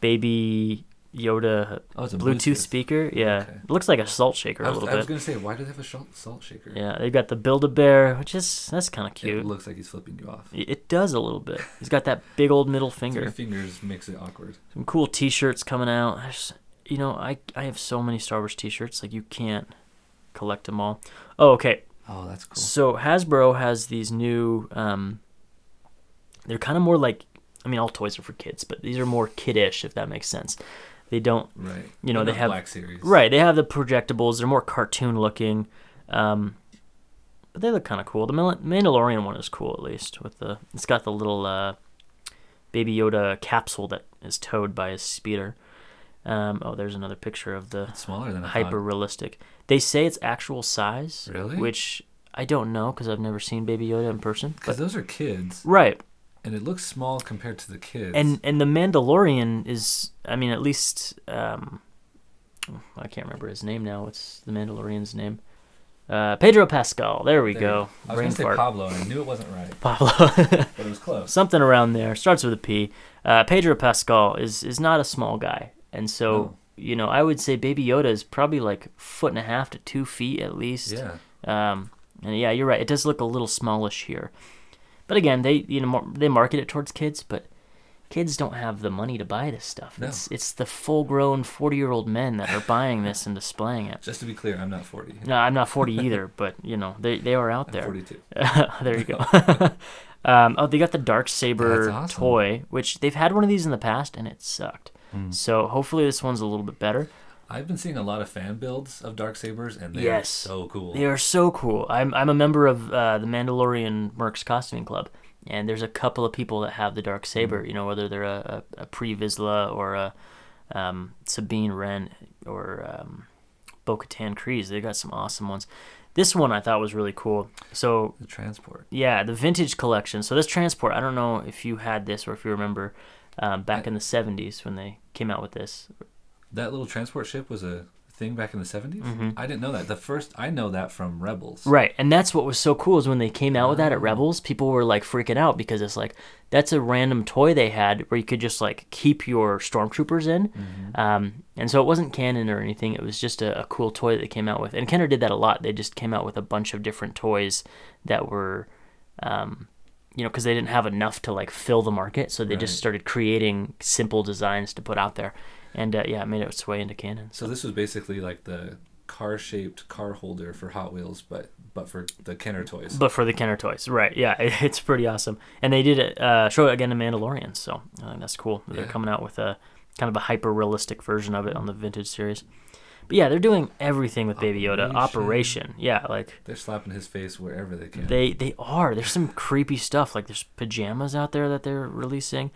A: baby Yoda
B: oh, a
A: Bluetooth, speaker. Yeah,
B: Okay.
A: it looks like a salt shaker
B: I
A: a
B: was,
A: little bit.
B: I was gonna say, why do they have a salt, salt shaker?
A: Yeah, they've got the Build a Bear, which is that's kind of cute.
B: It looks like he's flipping you off.
A: It does a little bit. He's got that big old middle
B: Three
A: finger.
B: fingers makes it awkward.
A: Some cool T-shirts coming out. I just- you know, I I have so many Star Wars T-shirts. Like you can't collect them all. Oh, okay.
B: Oh, that's cool.
A: So Hasbro has these new. Um, they're kind of more like. I mean, all toys are for kids, but these are more kiddish, if that makes sense. They don't.
B: Right.
A: You know,
B: They're
A: they have-
B: Black Series.
A: Right. They have the projectables. They're more cartoon looking. Um, but they look kind of cool. The Mandalorian one is cool, at least. With the, it's got the little uh, Baby Yoda capsule that is towed by his speeder. Um, oh, there's another picture of the
B: It's smaller than
A: hyper realistic. They say it's actual size,
B: Really?
A: which I don't know because I've never seen Baby Yoda in person.
B: Because
A: But
B: those are kids,
A: right,
B: and it looks small compared to the kids.
A: and and the Mandalorian is, I mean, at least um, I can't remember his name now. What's the Mandalorian's name? Uh, Pedro Pascal. There we
B: There
A: go.
B: I was
A: Brain
B: gonna say. Pablo, and I knew it wasn't right,
A: Pablo.
B: but it was close.
A: Something around there starts with a P. Uh, Pedro Pascal is is not a small guy, and so
B: No.
A: you know I would say Baby Yoda is probably like foot and a half to two feet at least.
B: Yeah.
A: Um, and yeah, you're right. It does look a little smallish here, but again, they you know they market it towards kids, but kids don't have the money to buy this stuff.
B: No.
A: It's it's the full grown forty year old men that are buying this and displaying it.
B: Just to be clear, I'm not 40.
A: No, I'm not forty either, but you know they they are out
B: I'm
A: there.
B: 42.
A: there you go. um, oh, they got the dark saber
B: awesome.
A: toy, which they've had one of these in the past and it sucked.
B: Hmm.
A: So hopefully this one's a little bit better.
B: I've been seeing a lot of fan builds of dark sabers, and they're so cool.
A: They are so cool. I'm I'm a member of uh, the Mandalorian Mercs Costuming Club, and there's a couple of people that have the dark saber.
B: Mm.
A: You know, whether they're a, a, a Pre Vizsla or a um, Sabine Wren or um, Bo-Katan Kryze. They got some awesome ones. This one I thought was really cool. So
B: The transport.
A: yeah, the vintage collection. So this transport, I don't know if you had this or if you remember um, back
B: I-
A: in the 70s when they came out with this.
B: That little transport ship was a thing back in the 70s?
A: Mhm.
B: I didn't know that. The first, I know that from Rebels.
A: Right, and that's what was so cool is when they came out with that at
B: Oh.
A: Rebels, people were like freaking out because it's like that's a random toy they had where you could just like keep your stormtroopers in,
B: Mhm.
A: um, and so it wasn't canon or anything. It was just a, a cool toy that they came out with, and Kenner did that a lot. They just came out with a bunch of different toys that were, um, you know, because they didn't have enough to like fill the market, so they just started creating simple designs to put out there, and uh, yeah, it made its way into canon.
B: So this was basically like the car-shaped car holder for Hot Wheels, but but for the Kenner toys.
A: But for the Kenner toys, right? Yeah, it, it's pretty awesome, and they did it uh, show it again in Mandalorian, so I think that's cool. They're
B: Yeah.
A: coming out with a kind of a hyper realistic version of it on the vintage series. But yeah, they're doing everything with Baby Yoda.
B: Operation.
A: Operation, yeah, like
B: They're slapping his face wherever they can.
A: they they are. There's some creepy stuff. Like there's pajamas out there that they're releasing.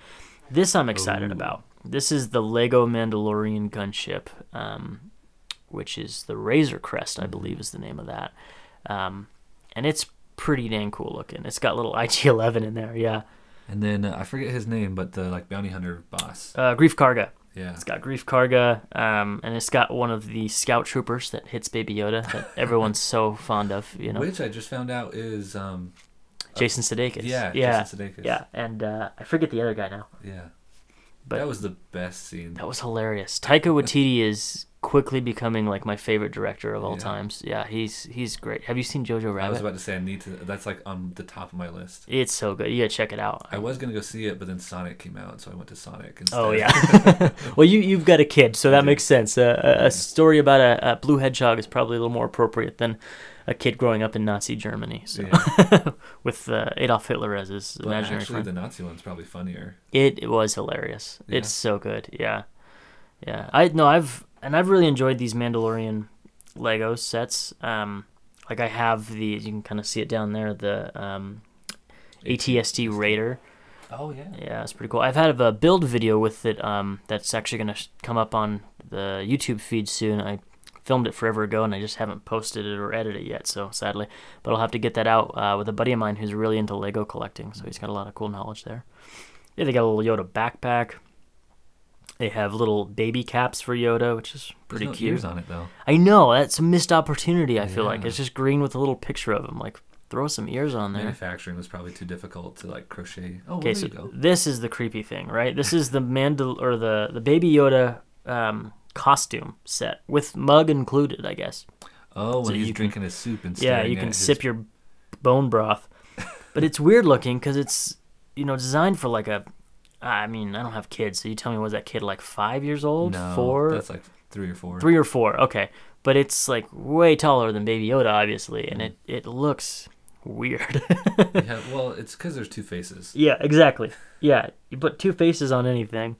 A: This I'm excited
B: Ooh.
A: about. This is the Lego Mandalorian gunship, um, which is the Razor Crest, I believe is the name of that. Um, and it's pretty dang cool looking. It's got little IG-11 in there. Yeah,
B: and then uh, I forget his name, but the like bounty hunter boss.
A: uh, Greef Karga.
B: Yeah.
A: It's got Greef Karga, um, and it's got one of the Scout Troopers that hits Baby Yoda that everyone's so fond of. You know,
B: Which I just found out is um
A: Jason Sudeikis.
B: yeah,
A: yeah,
B: Jason Sudeikis.
A: yeah. And uh, I forget the other guy now.
B: Yeah.
A: But
B: that was the best scene.
A: That was hilarious. Taika Waititi is quickly becoming like my favorite director of all
B: Yeah.
A: times. Yeah, he's he's great. Have you seen Jojo Rabbit?
B: I was about to say I need to that's like on the top of my list.
A: It's so good. You gotta check it out.
B: I was gonna go see it, but then Sonic came out, so I went to Sonic instead.
A: Oh yeah. well, you you've got a kid, so that makes sense. Uh, a, a story about a, a blue hedgehog is probably a little more appropriate than a kid growing up in Nazi Germany, so
B: Yeah.
A: with uh, Adolf Hitler as his
B: But
A: imaginary
B: actually,
A: friend.
B: the Nazi one's probably funnier.
A: It, it was hilarious.
B: Yeah.
A: It's so good. Yeah, yeah. I no, I've and I've really enjoyed these Mandalorian Lego sets. Um, like I have the you can kind of see it down there the um, ATST Raider.
B: Oh yeah.
A: Yeah, it's pretty cool. I've had a build video with it. Um, that's actually gonna sh- come up on the YouTube feed soon. I filmed it forever ago, and I just haven't posted it or edited it yet. So sadly, but I'll have to get that out uh, with a buddy of mine who's really into Lego collecting. So he's got a lot of cool knowledge there. Yeah, they got a little Yoda backpack. They have little baby caps for Yoda, which is pretty
B: There's no
A: cute.
B: ears on it though.
A: I know that's a missed opportunity. I feel like it's just green with a little picture of him. Like throw some ears on there.
B: Manufacturing was probably too difficult to like crochet. Oh,
A: Okay,
B: there
A: so
B: you go.
A: this is the creepy thing, right? This is the Mandal or the the Baby Yoda um, costume set with mug included, I guess.
B: Oh, when
A: so
B: he's
A: you can-
B: drinking his soup and
A: Yeah, you can
B: his-
A: sip your bone broth, but it's weird looking because it's you know designed for like a. I mean, I don't have kids, so you tell me was that kid like five years old,
B: No,
A: four,
B: That's like three or four.
A: three or four? Okay, but it's like way taller than Baby Yoda, obviously, and mm. it it looks weird.
B: yeah, well, it's because there's two faces.
A: Yeah, exactly. Yeah, you put two faces on anything,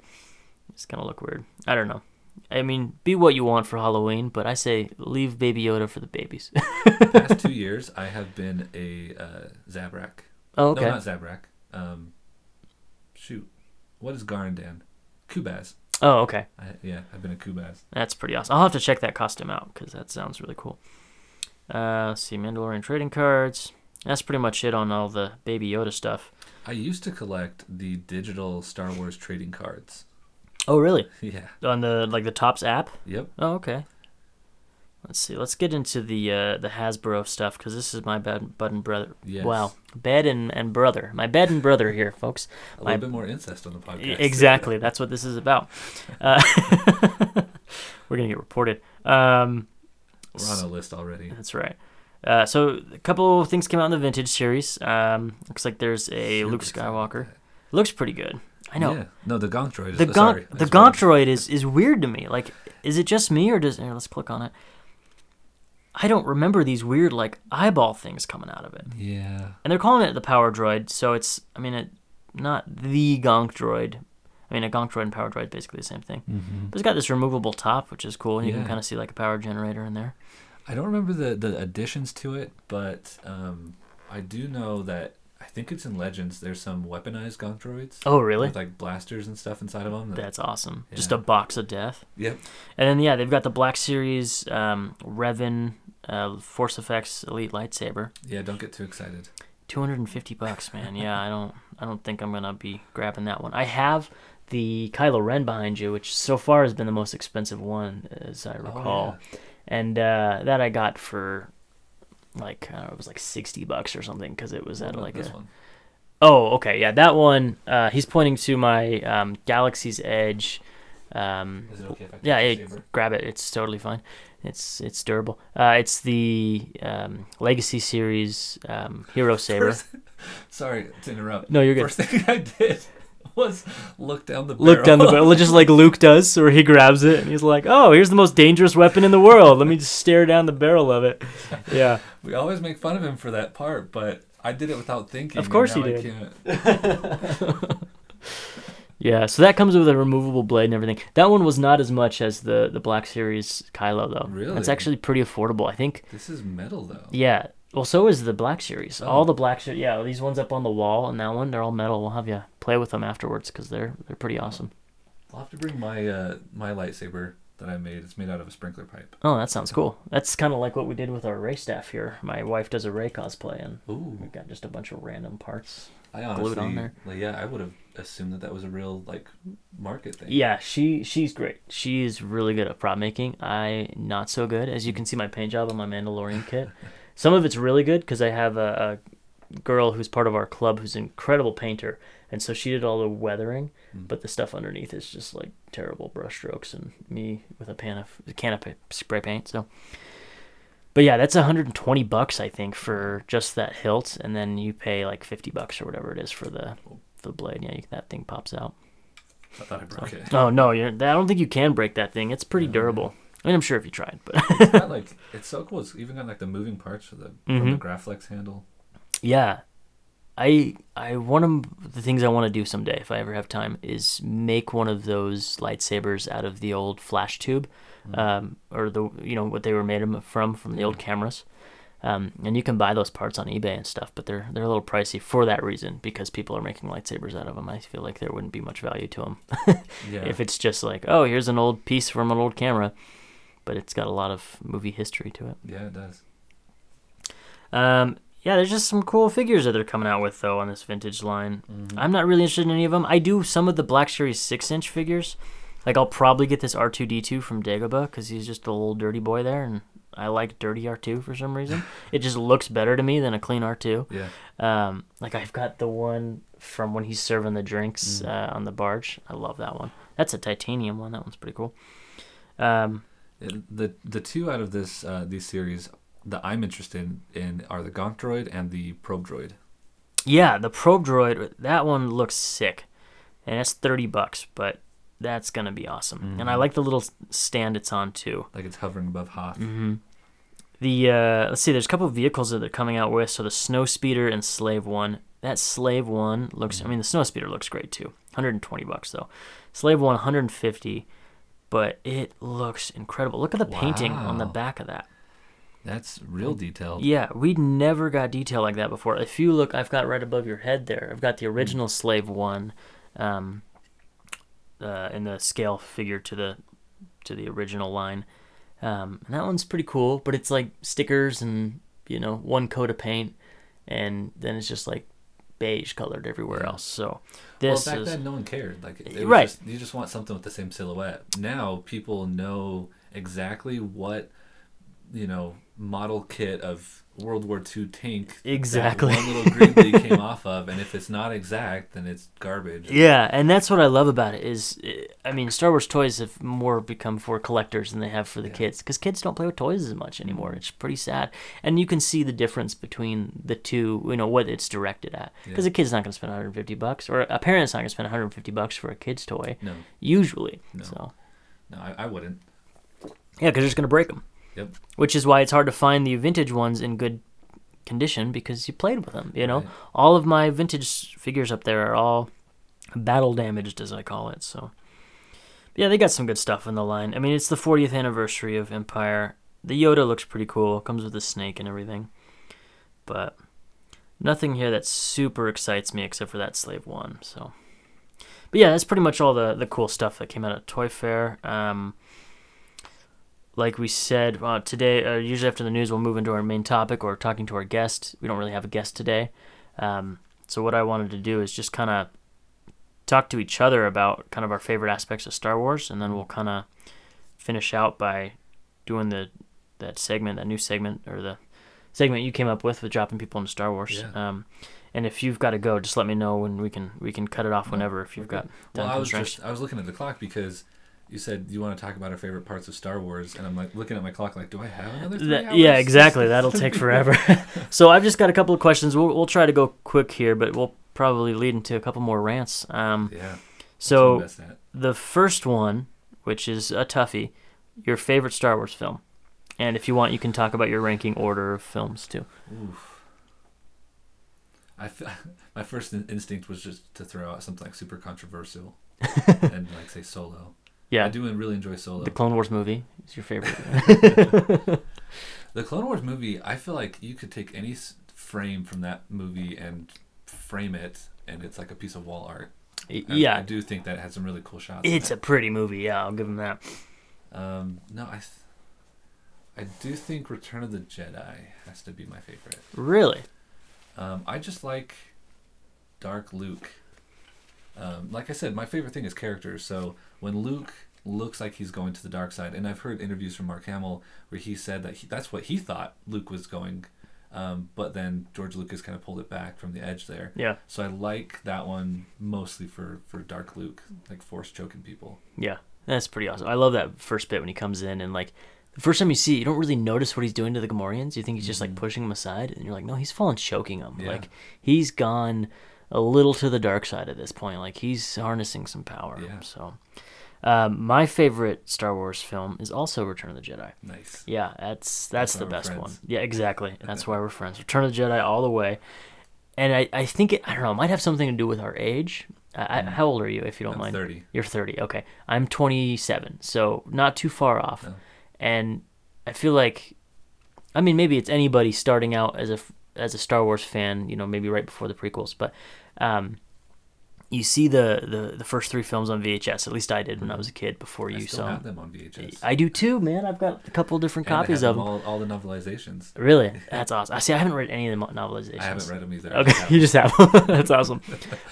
A: it's gonna look weird. I don't know. I mean, be what you want for Halloween, but I say leave Baby Yoda for the babies.
B: Past two years, I have been a uh, Zabrak.
A: oh, okay.
B: No, not Zabrak. Um, shoot, what is Garindan? Kubaz.
A: oh, okay.
B: I, yeah, I've been a Kubaz.
A: That's pretty awesome. I'll have to check that costume out because that sounds really cool. Uh, let's see, Mandalorian trading cards. That's pretty much it on all the Baby Yoda stuff.
B: I used to collect the digital Star Wars trading cards.
A: Oh, really?
B: Yeah.
A: On the like the Topps app?
B: Yep.
A: Oh, okay. Let's see. Let's get into the uh, the Hasbro stuff because this is my bed, bud and brother.
B: Yes.
A: Wow, bed and, and brother. My bed and brother here, folks.
B: A
A: My-
B: little bit more incest on the podcast.
A: Exactly. That's what this is about. Uh, we're gonna get reported. Um,
B: We're on a list already.
A: that's right. Uh, so a couple of things came out in the vintage series. Um, looks like there's a Luke Skywalker. looks pretty good. I know.
B: Yeah. No, the Gonk droid is
A: The
B: uh,
A: gon-
B: sorry,
A: the. Gonk droid is is weird to me. Like, is it just me or does here, let's click on it? I don't remember these weird like eyeball things coming out of it,
B: Yeah.
A: and they're calling it the Power Droid. So it's, I mean, it not the Gonk droid. I mean, a Gonk droid and Power droid basically the same thing.
B: Mm-hmm.
A: But it's got this removable top, which is cool, and you can kind of see like a power generator in there.
B: I don't remember the the additions to it, but um, I do know that think it's in Legends. There's some weaponized Gonk droids.
A: Oh, really?
B: With like blasters and stuff inside of them. that-
A: That's awesome. Just a box of death.
B: Yep.
A: And then yeah, they've got the Black Series um, Revan uh, Force FX Elite lightsaber.
B: Yeah. Don't get too excited.
A: 250 bucks, man. Yeah, I don't I don't think I'm going to be grabbing that one. I have the Kylo Ren behind you, which so far has been the most expensive one as I recall. And uh, that I got for like I don't know, it was like 60 bucks or something cuz it was
B: What
A: at like a
B: one.
A: Oh, okay. Yeah, that one uh, he's pointing to my um, Galaxy's Edge um,
B: Is it okay if I
A: yeah, it, grab it. It's totally fine. It's it's durable. Uh, it's the um, Legacy series um, Hero Saber.
B: First- sorry to interrupt.
A: No, you're good.
B: First thing I did was look down the barrel.
A: Look down the
B: barrel.
A: barrel, just like Luke does, or he grabs it and he's like, "Oh, here's the most dangerous weapon in the world. Let me just stare down the barrel of it." Yeah,
B: We always make fun of him for that part, but I did it without thinking.
A: Of course
B: now
A: you did. yeah. So that comes with a removable blade and everything. That one was not as much as the the Black Series Kylo though.
B: Really?
A: It's actually pretty affordable. I think.
B: This is metal though.
A: Yeah. Well, so is the Black Series.
B: Oh.
A: All the Black Series. Yeah, these ones up on the wall and that one, they're all metal. We'll have you play with them afterwards because they're they're pretty awesome.
B: I'll have to bring my uh, my lightsaber that I made. It's made out of a sprinkler pipe.
A: Oh, that sounds cool. That's kind of like what we did with our Rey staff here. My wife does a Rey cosplay, and
B: Ooh.
A: we've got just a bunch of random parts.
B: I
A: Glued
B: honestly,
A: on there.
B: like, yeah, I would have assumed that that was a real like market thing.
A: Yeah, she she's great. She's really good at prop making. I not so good. As you can see, my paint job on my Mandalorian kit. Some of it's really good because I have a, a girl who's part of our club who's an incredible painter, and so she did all the weathering. Hmm. But the stuff underneath is just like terrible brushstrokes and me with a pan of a can of spray paint. So. But yeah, that's 120 bucks I think for just that hilt, and then you pay like 50 bucks or whatever it is for the the blade. Yeah, you, that thing pops out.
B: I thought I broke it.
A: Oh no, you're, I don't think you can break that thing. It's pretty durable. I mean, I'm sure if you tried, but
B: It's got like it's so cool. It's even got like the moving parts for the from the. Graflex handle.
A: yeah, I I one of the things I want to do someday, if I ever have time, is make one of those lightsabers out of the old flash tube, um, or the you know what they were made from from the old cameras. Um, and you can buy those parts on eBay and stuff, but they're they're a little pricey for that reason because people are making lightsabers out of them. I feel like there wouldn't be much value to them
B: Yeah.
A: if it's just like, oh, here's an old piece from an old camera, but it's got a lot of movie history to it.
B: yeah, it does.
A: Um, yeah, there's just some cool figures that they're coming out with though on this vintage line.
B: Mm-hmm.
A: I'm not really interested in any of them. I do some of the Black Series six inch figures. Like I'll probably get this R2D2 from Dagobah because he's just a little dirty boy there, and I like dirty R2 for some reason. it just looks better to me than a clean R2.
B: Yeah.
A: Um, like I've got the one from when he's serving the drinks
B: Mm.
A: uh, on the barge. I love that one. That's a titanium one. That one's pretty cool. Um,
B: the the two out of this uh, these series that I'm interested in are the Gonk Droid and the Probe Droid.
A: Yeah, the probe droid, that one looks sick. And that's 30 bucks, but that's going to be awesome. And I
B: Mhm.
A: like the little stand it's on too.
B: Like it's hovering above Hoth.
A: Mm-hmm. The uh, let's see, there's a couple of vehicles that they're coming out with. So the Snow Speeder and Slave One. That Slave One looks. I mean, the Snow Speeder looks great too. 120 bucks though. Slave One 150, but it looks incredible. Look at the painting on the back of that.
B: That's real detail.
A: Yeah, we never got detail like that before. If you look, I've got right above your head there. I've got the original Slave One, um, uh, in the scale figure to the to the original line, um, and that one's pretty cool. But it's like stickers and you know one coat of paint, and then it's just like beige colored everywhere else. So
B: Well,
A: this
B: back
A: is
B: then, no one cared. Like,
A: Right.
B: Just, you just want something with the same silhouette. Now people know exactly what, you know, model kit of World War II tank
A: Exactly.
B: one little greeblie came off of, and if it's not exact, then it's garbage.
A: Yeah, and that's what I love about it is, I mean, Star Wars toys have more become for collectors than they have for the
B: Yeah.
A: kids because kids don't play with toys as much anymore.
B: Mhm.
A: It's pretty sad, and you can see the difference between the two. You know what it's directed at because
B: Yeah.
A: a kid's not going to spend 150 bucks, or a parent's not going to spend 150 bucks for a kid's toy
B: No,
A: usually.
B: No.
A: So
B: no, I, I wouldn't.
A: yeah, because they're just going to break them.
B: Yep.
A: Which is why it's hard to find the vintage ones in good condition because you played with them. You know,
B: Right.
A: all of my vintage figures up there are all battle damaged, as I call it. So, yeah, they got some good stuff in the line. I mean, it's the 40th anniversary of Empire. The Yoda looks pretty cool. Comes with a snake and everything, but nothing here that super excites me except for that Slave One. So, but yeah, that's pretty much all the the cool stuff that came out at Toy Fair. Um, like we said uh, today, uh, usually after the news, we'll move into our main topic or talking to our guest. We don't really have a guest today. Um, so what I wanted to do is just kind of talk to each other about kind of our favorite aspects of Star Wars, and then we'll kind of finish out by doing the that segment, that new segment, or the segment you came up with with dropping people into Star Wars.
B: Yeah.
A: Um, and if you've got to go, just let me know and we can we can cut it off whenever if you've got
B: Well, I was just I was looking at the clock because you said you want to talk about our favorite parts of Star Wars, and I'm like looking at my clock, like, do I have another
A: That- yeah, exactly. That'll take forever. so I've just got a couple of questions. We'll we'll try to go quick here, but we'll probably lead into a couple more rants. Um,
B: yeah.
A: so
B: that's what I'm best at.
A: the first one, which is a toughie, your favorite Star Wars film, and if you want, you can talk about your ranking order of films too.
B: Oof. I f- my first instinct was just to throw out something like super controversial and like say Solo. I
A: Yeah,
B: do really enjoy Solo.
A: the Clone Wars movie is your favorite.
B: The Clone Wars movie, I feel like you could take any frame from that movie and frame it, and it's like a piece of wall art. I- I do think that it had some really cool shots.
A: it's a pretty movie. Yeah, I'll give him that.
B: Um, no, I, th- I do think Return of the Jedi has to be my favorite.
A: Really?
B: Um, I just like Dark Luke. Um, like I said, my favorite thing is characters. So when Luke looks like he's going to the dark side, and I've heard interviews from Mark Hamill where he said that he, that's what he thought Luke was going, um, but then George Lucas kind of pulled it back from the edge there.
A: Yeah,
B: So I like that one mostly for for Dark Luke, like force choking people.
A: yeah, that's pretty awesome. I love that first bit when he comes in and like. The first time you see it, you don't really notice what he's doing to the Gamorreans. You think he's just like
B: Mhm.
A: pushing them aside, and you're like, no, he's fallen choking them.
B: Yeah.
A: Like he's gone a little to the dark side at this point. Like he's harnessing some power.
B: Yeah.
A: So, Um, my favorite Star Wars film is also Return of the Jedi.
B: Nice.
A: Yeah, that's that's,
B: why
A: the best one. Yeah, exactly. That's why we're friends. Return of the Jedi all the way. And I, I think it I don't know, it might have something to do with our age. I, I, how old are you, if you don't
B: Mm. I'm
A: mind?
B: 30.
A: You're 30. Okay. I'm 27, so not too far off.
B: No.
A: And I feel like, I mean, maybe it's anybody starting out as a f- as a Star Wars fan, you know, maybe right before the prequels, but um, you see the, the the first three films on VHS. At least I did when I was a kid. Before
B: I
A: you
B: still
A: saw
B: have them on VHS.
A: I do too, man. I've got a couple different
B: And
A: copies of them.
B: All, all the novelizations.
A: Really? That's awesome. I see. I haven't read any of the novelizations.
B: I haven't read them either.
A: Okay, you just have. That's awesome.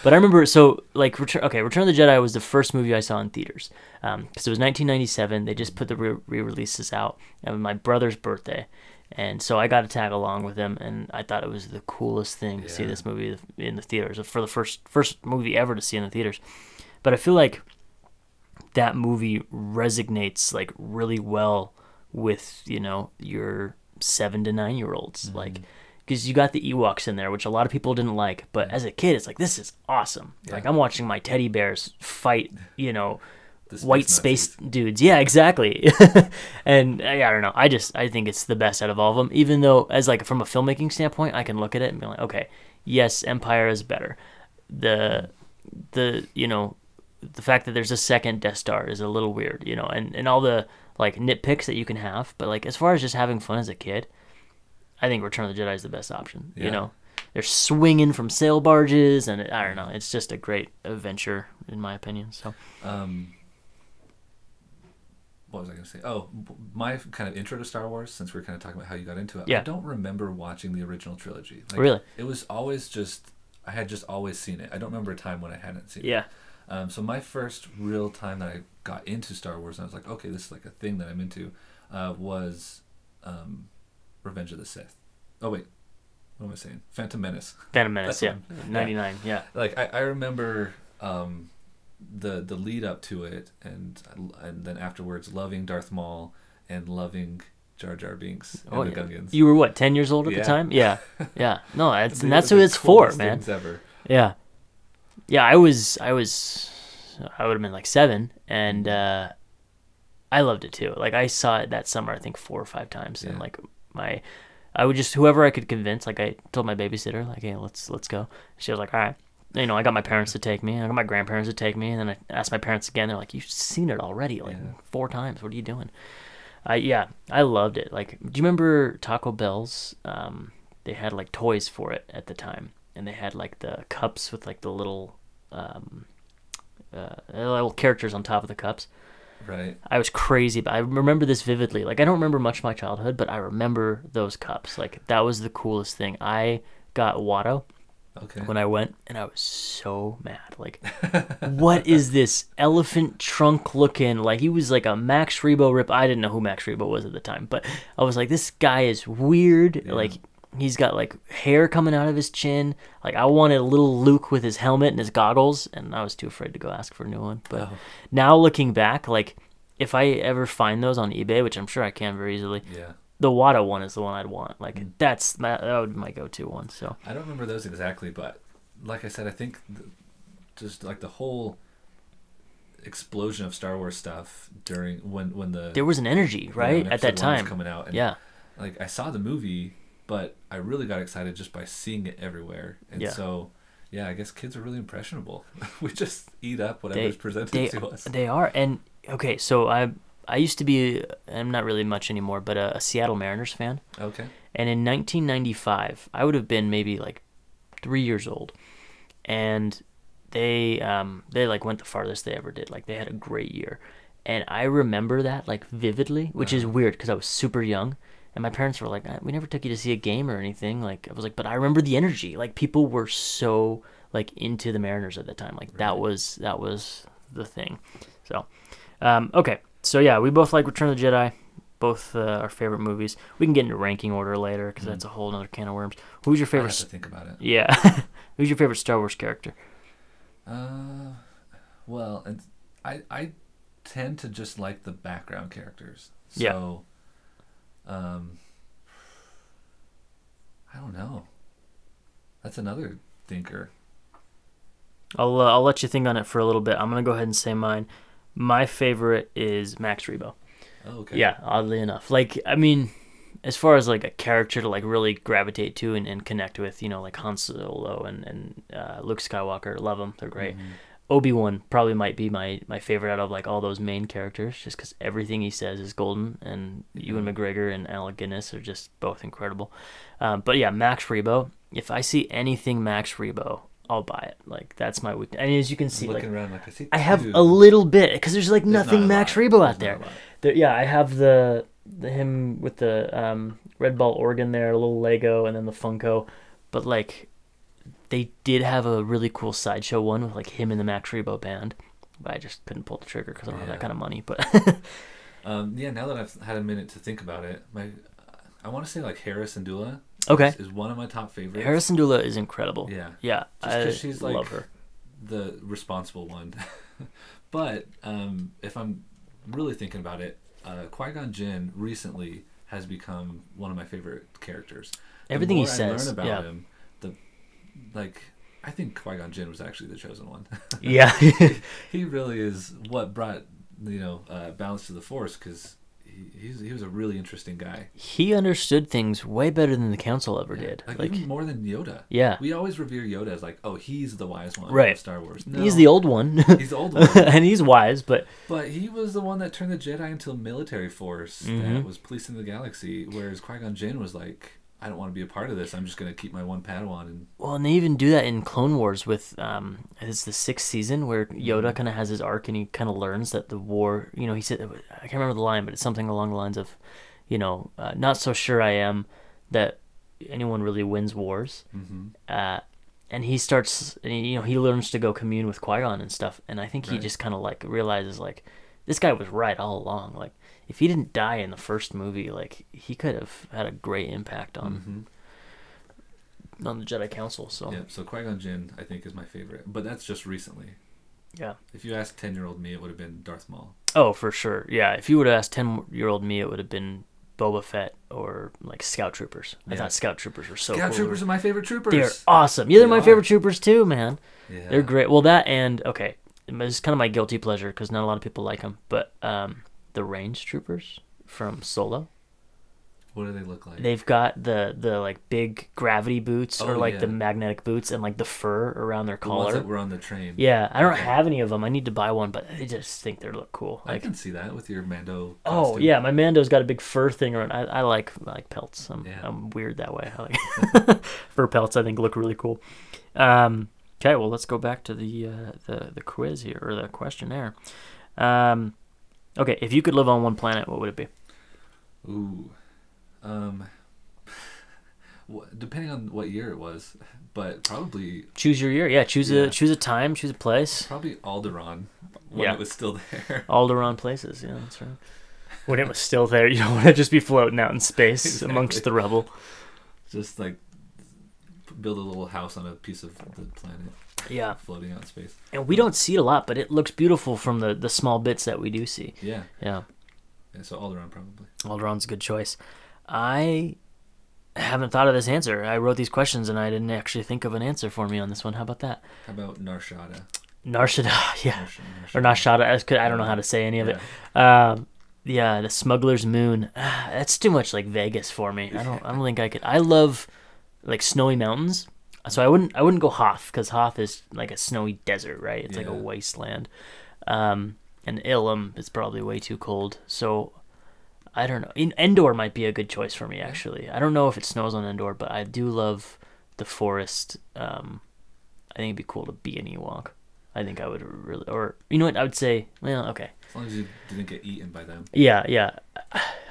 A: But I remember, so like, Return. Okay, Return of the Jedi was the first movie I saw in theaters because it was 1997. They just put the re- re-releases out. It was my brother's birthday, and so I got to tag along with him, and I thought it was the coolest thing to see this movie in the theaters for the first first movie ever to see in the theaters. But I feel like that movie resonates like really well with you know your seven to nine year olds
B: Mm-hmm.
A: like because you got the ewoks in there which a lot of people didn't like but as a kid it's like this is awesome like i'm watching my teddy bears fight you know
B: The
A: white
B: space
A: space dudes yeah exactly and uh, yeah, i don't know i just i think it's the best out of all of them even though as like from a filmmaking standpoint i can look at it and be like okay yes empire is better the the you know the fact that there's a second Death Star is a little weird, you know, and, and all the like nitpicks that you can have. But like as far as just having fun as a kid, I think Return of the Jedi is the best option. You know, they're swinging from sail barges, and it, I don't know, it's just a great adventure in my opinion. So
B: Um, what was I going to say? Oh, my kind of intro to Star Wars, since we're kind of talking about how you got into it.
A: Yeah.
B: I don't remember watching the original trilogy. Like,
A: Really?
B: It was always just, I had just always seen it. I don't remember a time when I hadn't seen it.
A: yeah,
B: Um, so my first real time that I got into Star Wars, and I was like, okay, this is like a thing that I'm into, uh, was um, Revenge of the Sith. Oh wait, what am I saying? Phantom Menace.
A: Phantom Menace, yeah,
B: one.
A: ninety nine, yeah.
B: like I, I remember um, the the lead up to it, and and then afterwards loving Darth Maul and loving Jar Jar Binks and
A: Oh,
B: the
A: yeah.
B: Gungans.
A: You were what ten years old at
B: Yeah.
A: the time? Yeah, yeah. No, that's and that's
B: were
A: who it's for, man.
B: Ever.
A: Yeah. Yeah, I was I was I would have been like 7 and uh I loved it too. Like I saw it that summer I think 4 or 5 times and like my I would just whoever I could convince like I told my babysitter like hey, let's let's go. She was like, "All right." You know, I got my parents to take me. I got my grandparents to take me, and then I asked my parents again. They're like, "You've seen it already, like
B: Yeah.
A: four times. What are you doing?" I yeah, I loved it. Like, do you remember Taco Bell's? Um, they had like toys for it at the time, and they had like the cups with like the little, um, uh, little characters on top of the cups.
B: Right.
A: I was crazy, but I remember this vividly. Like, I don't remember much of my childhood, but I remember those cups. Like, that was the coolest thing. I got Watto
B: Okay.
A: when I went, and I was so mad. Like, what is this elephant trunk looking? Like, he was like a Max Rebo rip. I didn't know who Max Rebo was at the time, but I was like, this guy is weird. Like, he's got like hair coming out of his chin. Like, I wanted a little Luke with his helmet and his goggles, and I was too afraid to go ask for a new one. But
B: Oh.
A: now looking back, like, if I ever find those on eBay, which I'm sure I can very easily,
B: yeah.
A: The Watto one is the one I'd want. Like,
B: Mm.
A: that's my, that would be my go-to one. So.
B: I don't remember those exactly, but like I said, I think th- just like the whole explosion of Star Wars stuff during when when the
A: there was an energy
B: you know,
A: right at that
B: episode one was
A: time
B: coming out. And
A: yeah
B: like I saw the movie, but I really got excited just by seeing it everywhere. And
A: Yeah.
B: so, yeah, I guess kids are really impressionable. we just eat up
A: they,
B: whatever's presented
A: they,
B: to us.
A: they are and okay so i i used to be i'm not really much anymore but a, a seattle mariners fan.
B: Okay.
A: and in 1995 i would have been maybe like three years old. And they um they like went the farthest they ever did. Like they had a great year. And i remember that like vividly which is weird because i was super young. And my parents were like "Uh, we never took you to see a game or anything. Like i was like but i remember the energy. Like people were so like into the mariners at the time. Like that was that was the thing. So um okay so yeah we both like return of the jedi both uh, our favorite movies we can get into ranking order later because that's a whole other can of worms who's your
B: I
A: favorite
B: have to think about it.
A: yeah. Who's your favorite Star Wars character?
B: Uh, well, I I tend to just like the background characters.
A: Yeah.
B: So, um, I don't know. That's another thinker.
A: I'll uh, I'll let you think on it for a little bit. I'm gonna go ahead and say mine. My favorite is Max Rebo.
B: Oh, okay.
A: Yeah, oddly enough. Like, I mean, as far as like a character to like really gravitate to and, and connect with, you know, like Han Solo and and uh, Luke Skywalker, love them. They're great. Obi Wan probably might be my my favorite out of like all those main characters, just because everything he says is golden, and Ewan McGregor and Alec Guinness are just both incredible. Um, but yeah, Max Rebo. If I see anything Max Rebo, I'll buy it. Like that's my weakness. And as you can see, like
B: around, like I see.
A: I have a little bit because there's like
B: There's
A: nothing
B: a
A: Max. Rebo out
B: not
A: there. There- Yeah, I have the the him with the um, red ball organ there, a little Lego, and then the Funko. But like, they did have a really cool sideshow one with like him and the Max Rebo band. But I just couldn't pull the trigger because I don't have that kind of money. But
B: Um, yeah, now that I've had a minute to think about it, my I want to say like Hera Syndulla.
A: Okay.
B: is, is one of my top favorites.
A: Hera Syndulla is incredible.
B: Yeah.
A: yeah,
B: Just
A: I
B: she's, like,
A: love her.
B: the responsible one. but um, if I'm really thinking about it, uh, Qui Gon Jinn recently has become one of my favorite characters. The
A: Everything he
B: more I
A: says,
B: learn about
A: yeah.
B: him, the like I think Qui Gon Jinn was actually the chosen one.
A: Yeah,
B: he really is what brought you know uh, balance to the Force because he, he's, he was a really interesting guy.
A: he understood things way better than the council ever
B: Yeah,
A: did.
B: like,
A: Like,
B: even more than Yoda.
A: Yeah.
B: we always revere Yoda as like, oh, he's the wise one
A: Right.
B: of Star Wars.
A: he's the old one,
B: He's the old one.
A: and he's wise, but
B: But he was the one that turned the Jedi into a military force
A: Mhm.
B: that was policing the galaxy, whereas Qui Gon Jinn was like, I don't want to be a part of this. I'm just gonna keep my one Padawan. And
A: Well, and they even do that in Clone Wars with um, it's the sixth season where Yoda
B: Mm-hmm.
A: kind of has his arc and he kind of learns that the war. You know, he said I can't remember the line, but it's something along the lines of, you know, uh, not so sure I am that anyone really wins wars.
B: Mhm.
A: Uh, and he starts, and he, you know, he learns to go commune with Qui Gon and stuff. And I think he
B: Right.
A: just kind of like realizes like, this guy was right all along. Like, if he didn't die in the first movie, like he could have had a great impact on on the Jedi Council. So
B: Mm-hmm. yeah, so Qui Gon Jinn, I think, is my favorite. But that's just recently.
A: yeah.
B: If you asked ten year old me, it would have been Darth Maul.
A: Oh, for sure. Yeah. If you would have asked ten year old me, it would have been Boba Fett or like Scout Troopers. I thought Scout Troopers were so
B: Scout
A: cool.
B: Troopers are my favorite troopers.
A: They're awesome. Yeah, they're
B: They
A: my
B: are.
A: favorite troopers too, man.
B: Yeah.
A: They're great. Well, that and okay, it's kind of my guilty pleasure because not a lot of people like them. But um, the range troopers from Solo,
B: What do they look like?
A: they've got the the like big gravity boots or
B: Oh,
A: like the magnetic boots and like the fur around their
B: the ones
A: collar.
B: that were on the train.
A: Yeah, I don't
B: Okay.
A: have any of them. I need to buy one, but I just think they look cool.
B: I can see that with your Mando.
A: oh
B: costume.
A: yeah, my Mando's got a big fur thing around. I, I like I like pelts. I'm
B: Yeah.
A: I'm weird that way. I like fur pelts. I think look really cool. Um, okay, well let's go back to the uh, the the quiz here or the questionnaire. Um, okay, if you could live on one planet, what would it be?
B: Ooh. Um. Depending on what year it was, but probably
A: Choose your year. Yeah, choose
B: Yeah.
A: a choose a time, choose a place.
B: probably Alderaan when
A: Yeah.
B: it was still there.
A: Alderaan places. Yeah, that's right. When it was still there, you don't want to just be floating out in space
B: Exactly.
A: amongst the rubble.
B: Just like build a little house on a piece of the planet
A: Yeah.
B: floating out in space.
A: And we don't see it a lot, but it looks beautiful from the, the small bits that we do see.
B: Yeah.
A: Yeah.
B: yeah so Alderaan probably.
A: Alderaan's a good choice. I haven't thought of this answer. I wrote these questions and I didn't actually think of an answer for me on this one. How about that?
B: How about Nar Shaddaa?
A: Narshada, yeah.
B: Narsh-
A: Or Nashada. I could- I don't know how to say any of it. Um, yeah, the Smuggler's Moon. That's too much like Vegas for me. I don't. I don't think I could. I love like snowy mountains, so I wouldn't. I wouldn't go Hoth because Hoth is like a snowy desert, right? It's like a wasteland. Um, and Ilum is probably way too cold. So I don't know. In Endor might be a good choice for me actually. I don't know if it snows on Endor, but I do love the forest. Um, I think it'd be cool to be an Ewok. I think I would really, or you know what? I would say, well, okay.
B: As long as you didn't get eaten by them.
A: Yeah, yeah.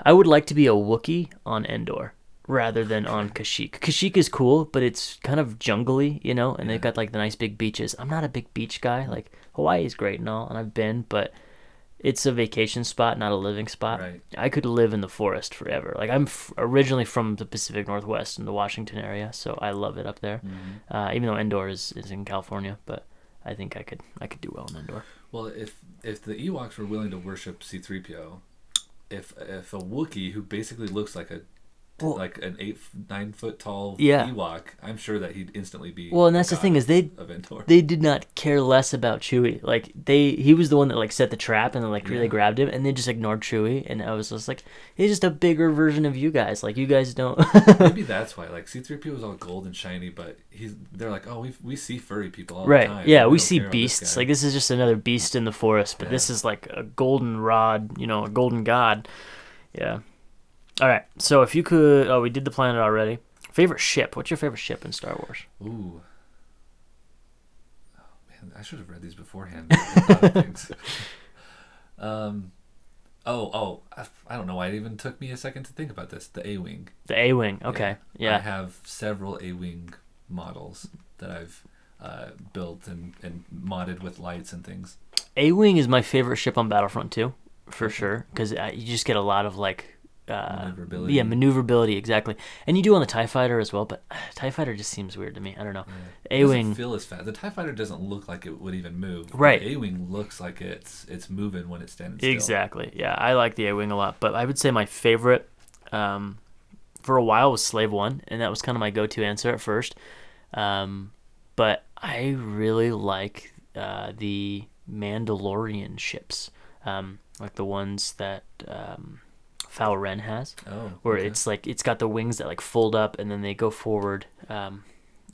A: I would like to be a Wookiee on Endor rather than on Kashyyyk. Kashyyyk is cool, but it's kind of jungly, you know, and they've got like the nice big beaches. I'm not a big beach guy. Like Hawaii is great and all, and I've been, but it's a vacation spot, not a living spot.
B: Right.
A: I could live in the forest forever. Like I'm f- originally from the Pacific Northwest in the Washington area, so I love it up there.
B: Mm-hmm.
A: Uh, even though Endor is, is in California, but I think I could I could do well in Endor.
B: Well, if if the Ewoks were willing to worship C-3PO, if if a Wookiee who basically looks like a
A: Well-
B: like an eight, nine foot tall
A: Yeah.
B: Ewok, I'm sure that he'd instantly be.
A: Well, and that's the thing is they they did not care less about Chewie. Like they, he was the one that like set the trap and then like really
B: Yeah.
A: grabbed him, and they just ignored Chewie. And I was just like, he's just a bigger version of you guys. Like you guys don't.
B: Maybe that's why. Like C-3PO was all gold and shiny, but he's they're like, oh, we we see furry people all
A: right?
B: the time.
A: Yeah,
B: don't
A: we see
B: about this
A: beasts. Like this is just another beast in the forest, but this is like a golden rod. You know, a golden god. Yeah. All right. So if you could, oh, we did the planet already. Favorite ship? What's your favorite ship in Star Wars?
B: Ooh. Oh man, I should have read these beforehand. A lot of things. um, oh, oh, I, I don't know why it even took me a second to think about this. The A-wing.
A: The A wing. Okay.
B: I
A: Yeah.
B: I have several A-wing models that I've uh, built and, and modded with lights and things.
A: A wing is my favorite ship on Battlefront 2, for sure, because uh, you just get a lot of like. Uh,
B: Maneuverability.
A: Yeah, maneuverability exactly, and you do on the Tie Fighter as well. But uh, Tie Fighter just seems weird to me. I don't know.
B: It
A: A wing.
B: feel as fast. The Tie Fighter doesn't look like it would even move.
A: Right.
B: A wing looks like it's it's moving when it's standing still.
A: Exactly. Yeah, I like the A wing a lot, but I would say my favorite um, for a while was Slave One, and that was kind of my go-to answer at first. Um, but I really like uh, the Mandalorian ships, um, like the ones that um, Foul Ren has,
B: Oh.
A: where
B: okay.
A: it's like it's got the wings that like fold up and then they go forward. Um,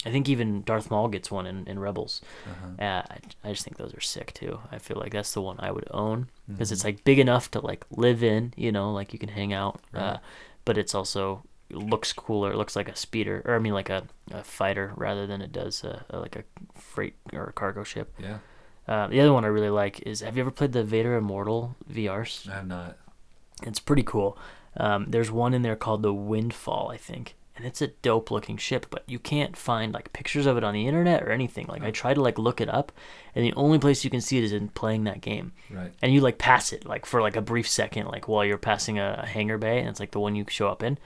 A: I think even Darth Maul gets one in, in Rebels.
B: Uh-huh.
A: Uh, I, I just think those are sick too. I feel like that's the one I would own because
B: Mm-hmm.
A: it's like big enough to like live in, you know, like you can hang out. Uh, but it's also it looks cooler. It looks like a speeder, or I mean, like a, a fighter rather than it does a, a, like a freight or a cargo ship.
B: Yeah.
A: Uh, the other one I really like is Have you ever played the Vader Immortal VRs?
B: I have not.
A: It's pretty cool. Um, there's one in there called the Windfall, I think, and it's a dope looking ship, but you can't find like pictures of it on the internet or anything. Like I try to like look it up, and the only place you can see it is in playing that game.
B: Right.
A: And you like pass it like for like a brief second, like while you're passing a, a hangar bay, and it's like the one you show up in.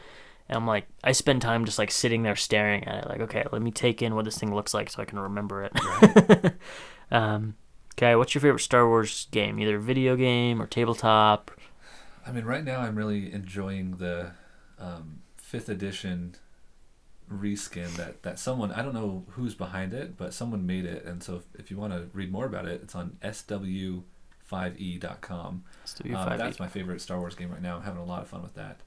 A: And I'm like, I spend time just like sitting there staring at it, like, okay, let me take in what this thing looks like so I can remember it. um, okay, what's your favorite Star Wars game? Either video game or tabletop?
B: I mean, right now I'm really enjoying the um, fifth edition reskin that, that someone I don't know who's behind it, but someone made it. And so if, if you want to read more about it, it's on sw5e.com.
A: Let's do
B: Um, that's my favorite Star Wars game right now. I'm having a lot of fun with that.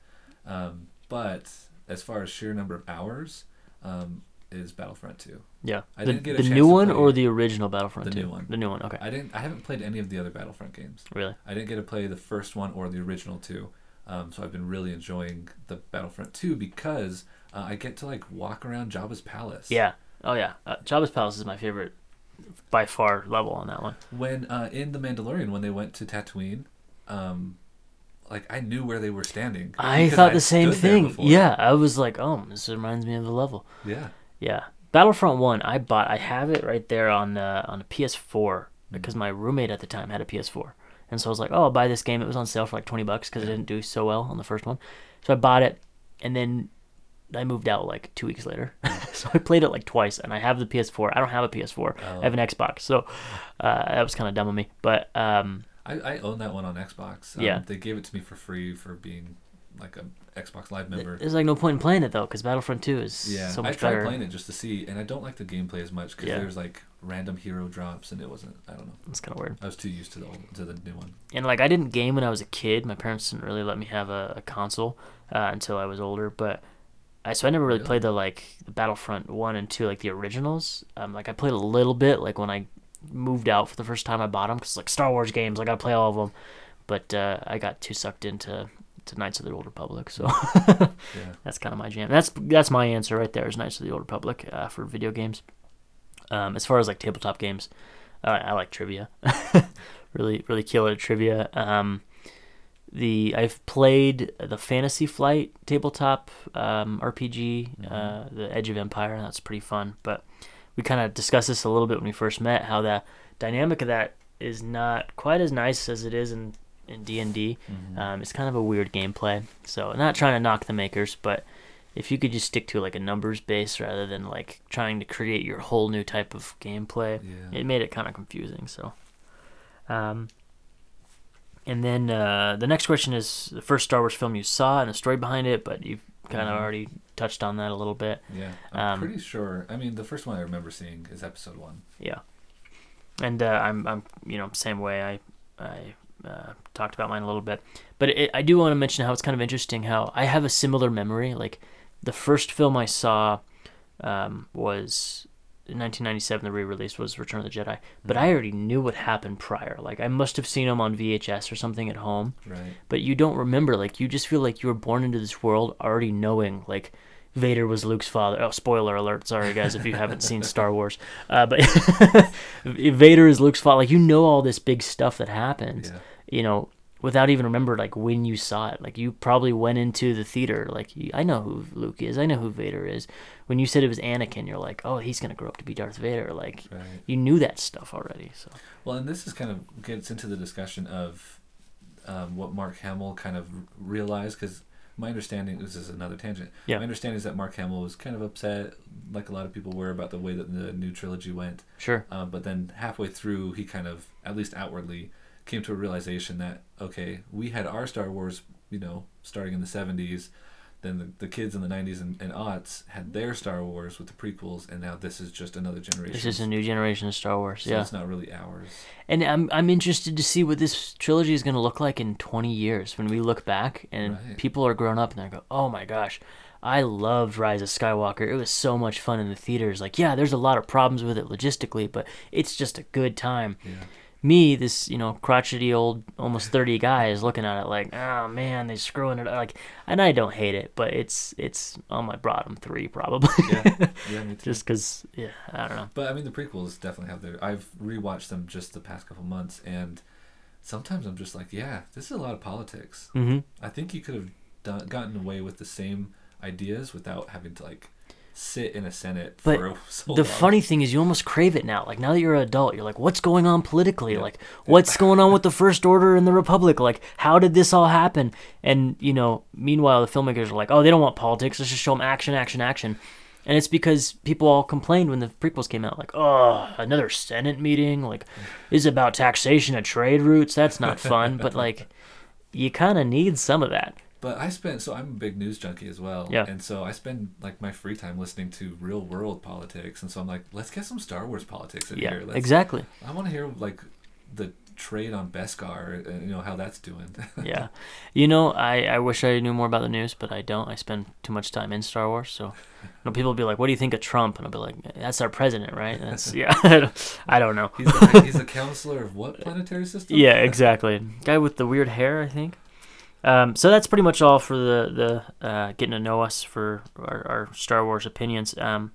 B: Um, but as far as sheer number of hours, um, is Battlefront 2.
A: Yeah.
B: I
A: the
B: didn't get a
A: the new one or the original Battlefront
B: the
A: 2?
B: new one.
A: The new one. Okay.
B: I didn't. I haven't played any of the other Battlefront games.
A: really?
B: I didn't get to play the first one or the original two. Um, so I've been really enjoying the Battlefront 2 because uh, I get to like walk around Jabba's palace.
A: Yeah. Oh yeah. Uh, Jabba's Palace is my favorite by far level on that one.
B: When uh, in the Mandalorian, when they went to Tatooine, um, like I knew where they were standing.
A: I thought the same thing. Yeah, I was like, "Oh, this reminds me of the level."
B: Yeah.
A: Yeah. Battlefront 1, I bought I have it right there on uh, on a PS4 because my roommate at the time had a PS4. And so I was like, "Oh, I'll buy this game." It was on sale for like 20 bucks cuz it didn't do so well on the first one. So I bought it and then I moved out like 2 weeks later. so I played it like twice and I have the PS4. I don't have a PS4. I have an Xbox. So uh, that was kind of dumb of me. But um
B: I, I own that one on Xbox. Um,
A: Yeah.
B: They gave it to me for free for being like a Xbox Live member.
A: there's like no point in playing it though cuz Battlefront 2 is
B: Yeah,
A: so
B: I
A: much
B: tried
A: better.
B: playing it just to see, and I don't like the gameplay as much because
A: Yeah.
B: there's like random hero drops, and it wasn't. I don't know.
A: It's kind of weird.
B: I was too used to the old, to the new one.
A: and like I didn't game when I was a kid. My parents didn't really let me have a, a console uh, until I was older. But I so I never really
B: Really?
A: played the like the Battlefront one and two like the originals. Um, like I played a little bit like when I moved out for the first time. I bought them because like Star Wars games, I gotta play all of them. But uh, I got too sucked into to Knights of the Old Republic, so
B: Yeah.
A: that's kind of my jam. That's that's my answer right there. Is Knights of the Old Republic uh, for video games. Um, as far as like tabletop games, uh, I like trivia. really, really kill it at trivia. Um, the I've played the Fantasy Flight tabletop um, RPG, uh, the Edge of Empire. That's pretty fun. But we kind of discussed this a little bit when we first met. How the dynamic of that is not quite as nice as it is in in D and D. Um, It's kind of a weird gameplay. So not trying to knock the makers, but if you could just stick to like a numbers base rather than like trying to create your whole new type of gameplay,
B: Yeah.
A: it made it kind of confusing. So, um, and then uh, the next question is the first Star Wars film you saw and the story behind it, but you've kind of
B: Mhm.
A: already touched on that a little bit.
B: Yeah, I'm
A: Um,
B: pretty sure. I mean, the first one I remember seeing is episode one.
A: Yeah, and uh, I'm I'm you know same way. I I uh, talked about mine a little bit, but it, I do want to mention how it's kind of interesting how I have a similar memory. Like the first film I saw um, was in 1997. The re-release was Return of the Jedi, but I already knew what happened prior. Like I must have seen them on VHS or something at home,
B: Right.
A: but you don't remember. Like you just feel like you were born into this world already knowing like. Vader was Luke's father. Oh, spoiler alert! Sorry, guys, if you haven't seen Star Wars. Uh, but Vader is Luke's father. Like you know all this big stuff that happens.
B: Yeah.
A: You know, without even remember like when you saw it. Like you probably went into the theater. Like I know who Luke is. I know who Vader is. When you said it was Anakin, you're like, oh, he's gonna grow up to be Darth Vader. Like
B: Right.
A: you knew that stuff already. So
B: Well, and this is kind of gets into the discussion of um, what Mark Hamill kind of realized because my understanding this is another tangent.
A: Yeah.
B: My understanding is that Mark Hamill was kind of upset, like a lot of people were, about the way that the new trilogy went.
A: sure.
B: Uh, but then halfway through, he kind of, at least outwardly, came to a realization that okay, we had our Star Wars, you know, starting in the '70s. Then the, the kids in the '90s and, and aughts had their Star Wars with the prequels, and now this is just another generation.
A: This is a new generation of Star Wars.
B: so
A: yeah.
B: it's not really ours.
A: And I'm I'm interested to see what this trilogy is going to look like in 20 years when we look back and
B: Right.
A: people are grown up and they go, "Oh my gosh, I loved Rise of Skywalker. It was so much fun in the theaters. Like, yeah, there's a lot of problems with it logistically, but it's just a good time."
B: Yeah.
A: Me, this, you know, crotchety old almost 30 guy is looking at it like, "Oh man, they're screwing it up." Like, and I don't hate it, but it's it's on my bottom 3 probably.
B: Yeah, yeah, me too.
A: just cuz yeah, I don't know.
B: But I mean, the prequels definitely have their. I've rewatched them just the past couple months, and sometimes I'm just like, yeah, this is a lot of politics.
A: Mhm.
B: I think you could have done, gotten away with the same ideas without having to like sit in a senate
A: But
B: for so
A: the
B: long.
A: funny thing is, you almost crave it now. Like now that you're an adult, you're like, what's going on politically?
B: Yeah.
A: Like, what's going on with the First Order and the Republic? Like, how did this all happen? And you know, meanwhile, the filmmakers are like, oh, they don't want politics. Let's just show them action, action, action. And it's because people all complained when the prequels came out, like, oh, another Senate meeting. Like, is about taxation of trade routes? That's not fun. but like, you kind of need some of that.
B: But I spent so I'm a big news junkie as well.
A: Yeah.
B: And so I spend like my free time listening to real world politics, and so I'm like, let's get some Star Wars politics in
A: Yeah,
B: here. Let's,
A: exactly.
B: I want to hear like the trade on Beskar, and you know how that's doing.
A: yeah. You know, I, I wish I knew more about the news, but I don't. I spend too much time in Star Wars. So, you know, people will be like, what do you think of Trump? And I'll be like, that's our president, right? That's, yeah. I don't- I don't know.
B: he's a, he's a counselor of what planetary system?
A: Yeah, exactly. Guy with the weird hair, I think. Um, so that's pretty much all for the, the uh, getting to know us for our, our Star Wars opinions. Um,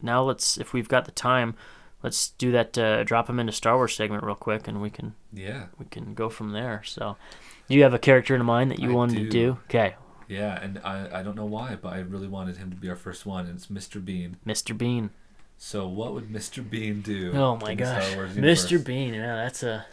A: now let's, if we've got the time, let's do that. Uh, drop them into Star Wars segment real quick, and we can
B: Yeah.
A: we can go from there. So, do you have a character in mind that you
B: I
A: wanted to
B: do.
A: do? Okay,
B: Yeah, and I, I don't know why, but I really wanted him to be our first one, and it's Mr. Bean.
A: Mr. Bean.
B: So what would Mr. Bean do?
A: Oh my gosh,
B: Star Wars?
A: Mr. Bean. Yeah, that's a.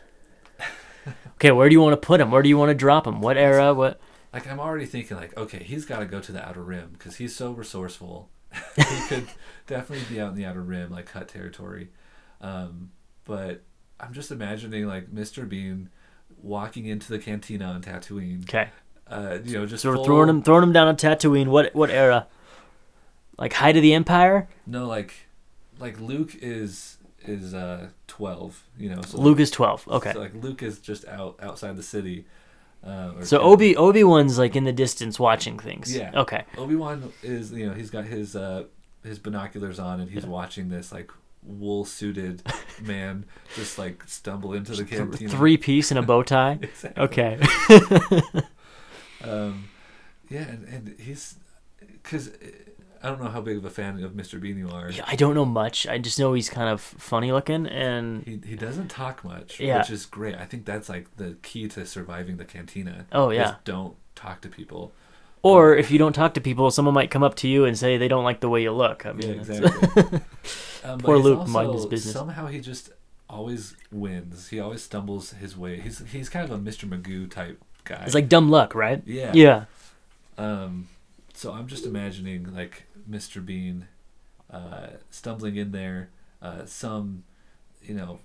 A: Okay, where do you want to put him? Where do you want to drop him? What era? What?
B: Like I'm already thinking, like, okay, he's got to go to the Outer Rim because he's so resourceful. he could definitely be out in the Outer Rim, like Hutt territory. Um, but I'm just imagining like Mr. Bean walking into the cantina on Tatooine.
A: Okay,
B: Uh, you know, just
A: so
B: full-
A: throwing him throwing him down on Tatooine. What what era? Like height of the Empire.
B: No, like, like Luke is is uh 12. You know, so
A: Luke is twelve. Okay,
B: So, like Luke is just out outside the city. Uh,
A: so
B: 10.
A: Obi Obi Wan's like in the distance watching things.
B: Yeah.
A: Okay.
B: Obi Wan is you know he's got his uh his binoculars on and he's watching this like wool suited man just like stumble into the cantina.
A: Three piece and a bow tie.
B: Exactly.
A: Okay.
B: Um, yeah, and, and he's because I don't know how big of a fan of Mr. Bean you are.
A: Yeah, I don't know much. I just know he's kind of funny looking and
B: He, he doesn't talk much,
A: Yeah.
B: which is great. I think that's like the key to surviving the cantina.
A: Oh, yeah.
B: don't talk to people.
A: Or if you don't talk to people, someone might come up to you and say they don't like the way you look. I mean,
B: Yeah, exactly. um,
A: Poor Luke, mind his business.
B: Somehow he just always wins. He always stumbles his way. He's he's kind of a Mr. Magoo type guy.
A: it's like dumb luck, right?
B: Yeah.
A: Yeah.
B: Um, so I'm just imagining like Mr. Bean uh, stumbling in there, uh, some, you know,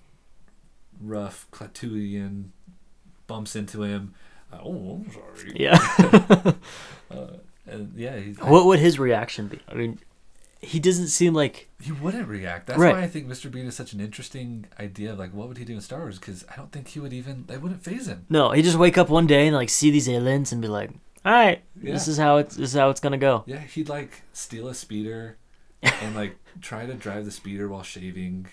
B: rough Klatooinian bumps into him. Uh, oh, I'm sorry.
A: Yeah.
B: Uh, And yeah, he,
A: What would his reaction be? I mean, he doesn't seem like
B: he wouldn't react. That's
A: Right.
B: why I think Mr. Bean is such an interesting idea. Of like, what would he do in Star Wars? Because I don't think he would even. They wouldn't phase him.
A: no. He just wake up one day and like see these aliens and be like, "All right,
B: yeah.
A: this is how it's this is how it's gonna go."
B: Yeah, he'd like steal a speeder and like try to drive the speeder while shaving.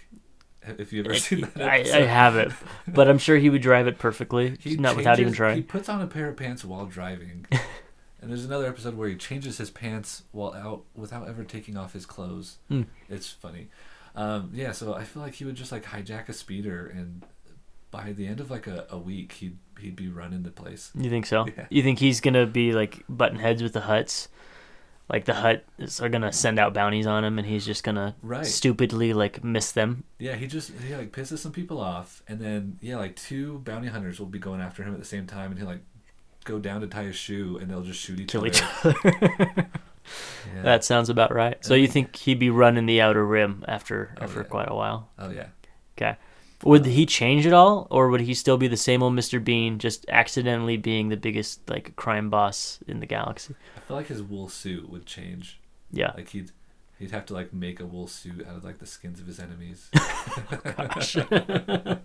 B: If you ever seen that
A: I,
B: episode.
A: I have it, but I'm sure he would drive it perfectly,
B: He
A: not without even trying.
B: He puts on a pair of pants while driving. and there's another episode where he changes his pants while out without ever taking off his clothes.
A: Hmm.
B: It's funny. Um, yeah, so I feel like he would just like hijack a speeder and by the end of like a, a week he'd he'd be running the place.
A: You think so?
B: Yeah.
A: You think he's gonna be like button heads with the Hutts? Like the Hutts are gonna send out bounties on him, and he's just gonna
B: Right.
A: stupidly like miss them.
B: Yeah, he just he like pisses some people off and then yeah, like two bounty hunters will be going after him at the same time and he'll like go down to tie his shoe and they'll just shoot each
A: Kill
B: other.
A: each other.
B: Yeah.
A: that sounds about right. So you think he'd be running the outer rim after
B: Oh,
A: after
B: yeah.
A: quite a while?
B: oh yeah.
A: Okay. Would he change at all, or would he still be the same old Mr. Bean, just accidentally being the biggest like crime boss in the galaxy?
B: I feel like his wool suit would change.
A: Yeah.
B: Like he'd he'd have to like make a wool suit out of like the skins of his enemies.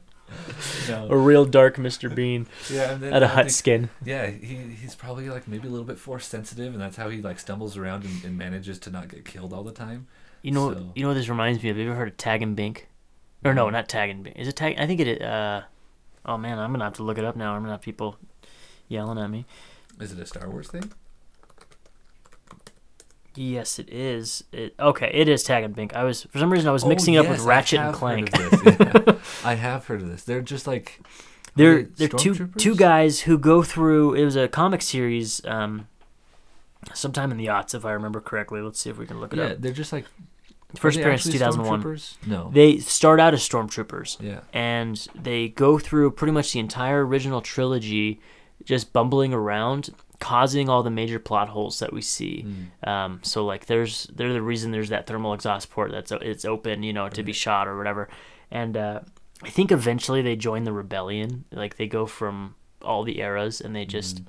A: A real dark Mr. Bean
B: yeah, and then
A: out of
B: think-
A: skin.
B: Yeah, he he's probably like maybe a little bit force sensitive, and that's how he like stumbles around and, and manages to not get killed all the time.
A: You know,
B: So-
A: you know what this reminds me of. Have you ever heard of Tag and Bink? Or no, not Tag and Bink. Is it Tag? I think it. Uh, oh man, I'm gonna have to look it up now. I'm gonna have people yelling at me.
B: Is it a Star Wars thing?
A: Yes, it is. It okay. It is Tag and Bink. I was for some reason I was
B: Oh,
A: mixing it up with Ratchet and Clank.
B: yeah. I have heard of this. They're just like
A: They're
B: they
A: they're two two guys who go through. It was a comic series, um, sometime in the aughts, if I remember correctly. Let's see if we can look it
B: yeah,
A: up.
B: they're just like
A: First
B: are they
A: appearance 2001.
B: No.
A: They start out as stormtroopers,
B: yeah.
A: and they go through pretty much the entire original trilogy, just bumbling around, causing all the major plot holes that we see.
B: Hmm.
A: Um, so like, there's they're the reason there's that thermal exhaust port that's it's open, you know, to be shot or whatever. And uh, I think eventually they join the rebellion. Like they go from all the eras, and they just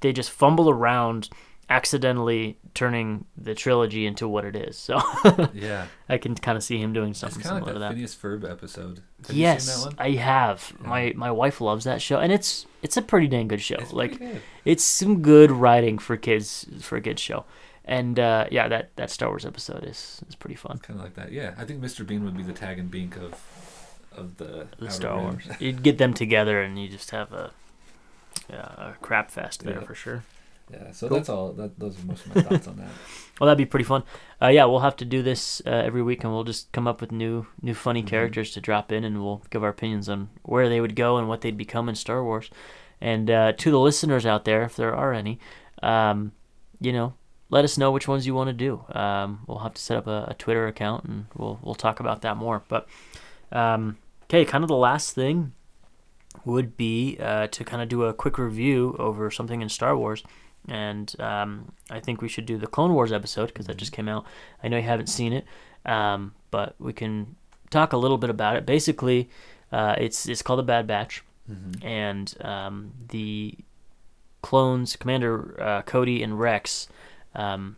A: they just fumble around, accidentally turning the trilogy into what it is. So
B: Yeah.
A: I can kind of see him doing something similar
B: like
A: to
B: that
A: that.
B: Phineas Ferb episode. Have
A: yes,
B: you seen that one?
A: I have. My my wife loves that show, and it's it's a pretty dang good show.
B: It's
A: like
B: good.
A: it's some good writing for kids for a kids show, and uh, yeah, that that Star Wars episode is is pretty fun.
B: Kind of like that. Yeah, I think Mr. Bean would be the tag and bink of of the,
A: The Star Wars, you'd get them together, and you just have a yeah, a crap fest there
B: Yeah.
A: for sure.
B: Yeah, so
A: Cool.
B: that's all. That, those are most of my thoughts on that.
A: Well, that'd be pretty fun. Uh, yeah, we'll have to do this uh, every week, and we'll just come up with new, new funny
B: Mhm.
A: characters to drop in, and we'll give our opinions on where they would go and what they'd become in Star Wars. And uh, to the listeners out there, if there are any, um, you know, let us know which ones you want to do. Um, we'll have to set up a, a Twitter account, and we'll we'll talk about that more. But um, okay, kind of the last thing would be uh, to kind of do a quick review over something in Star Wars. And um, I think we should do the Clone Wars episode because that just came out. I know you haven't seen it, um, but we can talk a little bit about it. Basically, uh, it's it's called the Bad Batch,
B: Mm-hmm.
A: and um, the clones, Commander uh, Cody and Rex, um,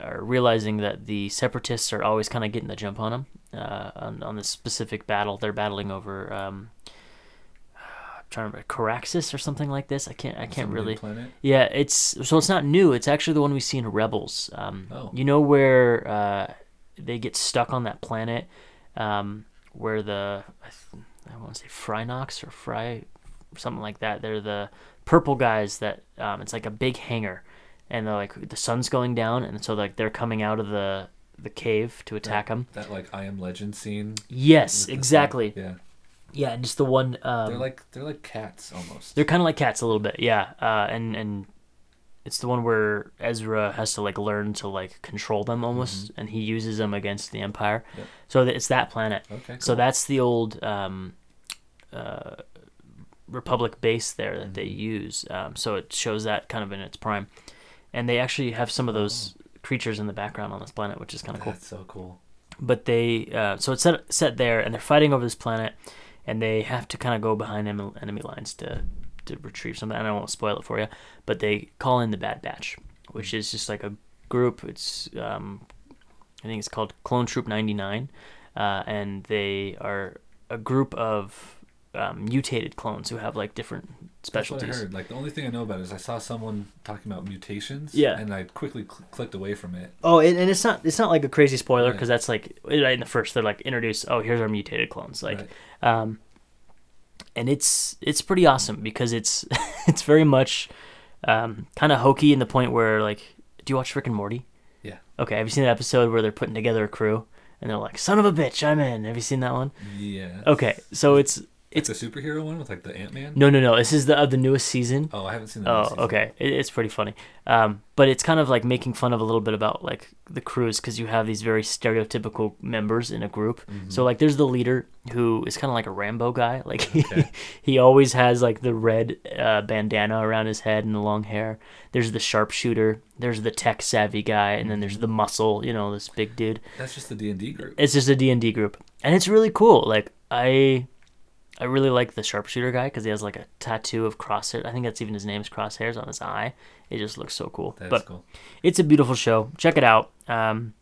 A: are realizing that the Separatists are always kind of getting the jump on them uh, on, on this specific battle. They're battling over. Trying to remember Caraxis or something like this. I can't. I can't really. Yeah, it's so it's not new. It's actually the one we see in Rebels. Um,
B: Oh.
A: You know where uh, they get stuck on that planet, um, where the I, I want to say Phrynox or Fry, something like that. They're the purple guys that um, it's like a big hangar, and they're like the sun's going down, and so like they're coming out of the the cave to attack them.
B: That like I Am Legend scene.
A: Yes, exactly.
B: sun. Yeah,
A: Yeah, and just the one. Um,
B: they're like they're like cats almost.
A: They're kind of like cats a little bit, yeah. Uh, and and it's the one where Ezra has to like learn to like control them almost, and he uses them against the Empire.
B: Yep.
A: So it's that planet.
B: Okay,
A: So that's the old um, uh, Republic base there that they use. Um, so it shows that kind of in its prime, and they actually have some of those creatures in the background on this planet, which is kind of cool
B: That's so cool.
A: but they uh, so it's set set there and they're fighting over this planet and they have to kind of go behind enemy, lines to to retrieve something and I won't spoil it for you but they call in the Bad Batch which is just like a group. It's um, I think it's called Clone Troop 99, uh, and they are a group of um, mutated clones who have like different
B: That's what I heard. Like the only thing I know about is I saw someone talking about mutations.
A: Yeah.
B: And I quickly cl- clicked away from it.
A: Oh, and, and it's not it's not like a crazy spoiler because that's like right in the first they're like introduce oh here's our mutated clones like
B: Right.
A: um and it's it's pretty awesome because it's it's very much um kind of hokey in the point where like do you watch Rick and Morty?
B: Yeah.
A: Okay, have you seen the episode where they're putting together a crew and they're like son of a bitch I'm in? Have you seen that one?
B: Yeah.
A: Okay, so it's
B: It's
A: it's
B: a superhero one with like the Ant Man.
A: no no no this is the of the newest season.
B: Oh, I haven't seen the.
A: Oh, okay. It, it's pretty funny. Um, but it's kind of like making fun of a little bit about like the crews because you have these very stereotypical members in a group.
B: Mm-hmm.
A: So like, there's the leader who is kind of like a Rambo guy. Like he,
B: Okay.
A: he always has like the red uh, bandana around his head and the long hair. There's the sharpshooter. There's the tech savvy guy, and then there's the muscle. You know, this big dude.
B: That's just the D and D group.
A: It's just a D and D group, and it's really cool. Like I, I really like the sharpshooter guy because he has like a tattoo of crosshair. I think that's even his name's crosshairs on his eye. It just looks so cool.
B: That's
A: but
B: cool.
A: it's a beautiful show. Check it out. Um,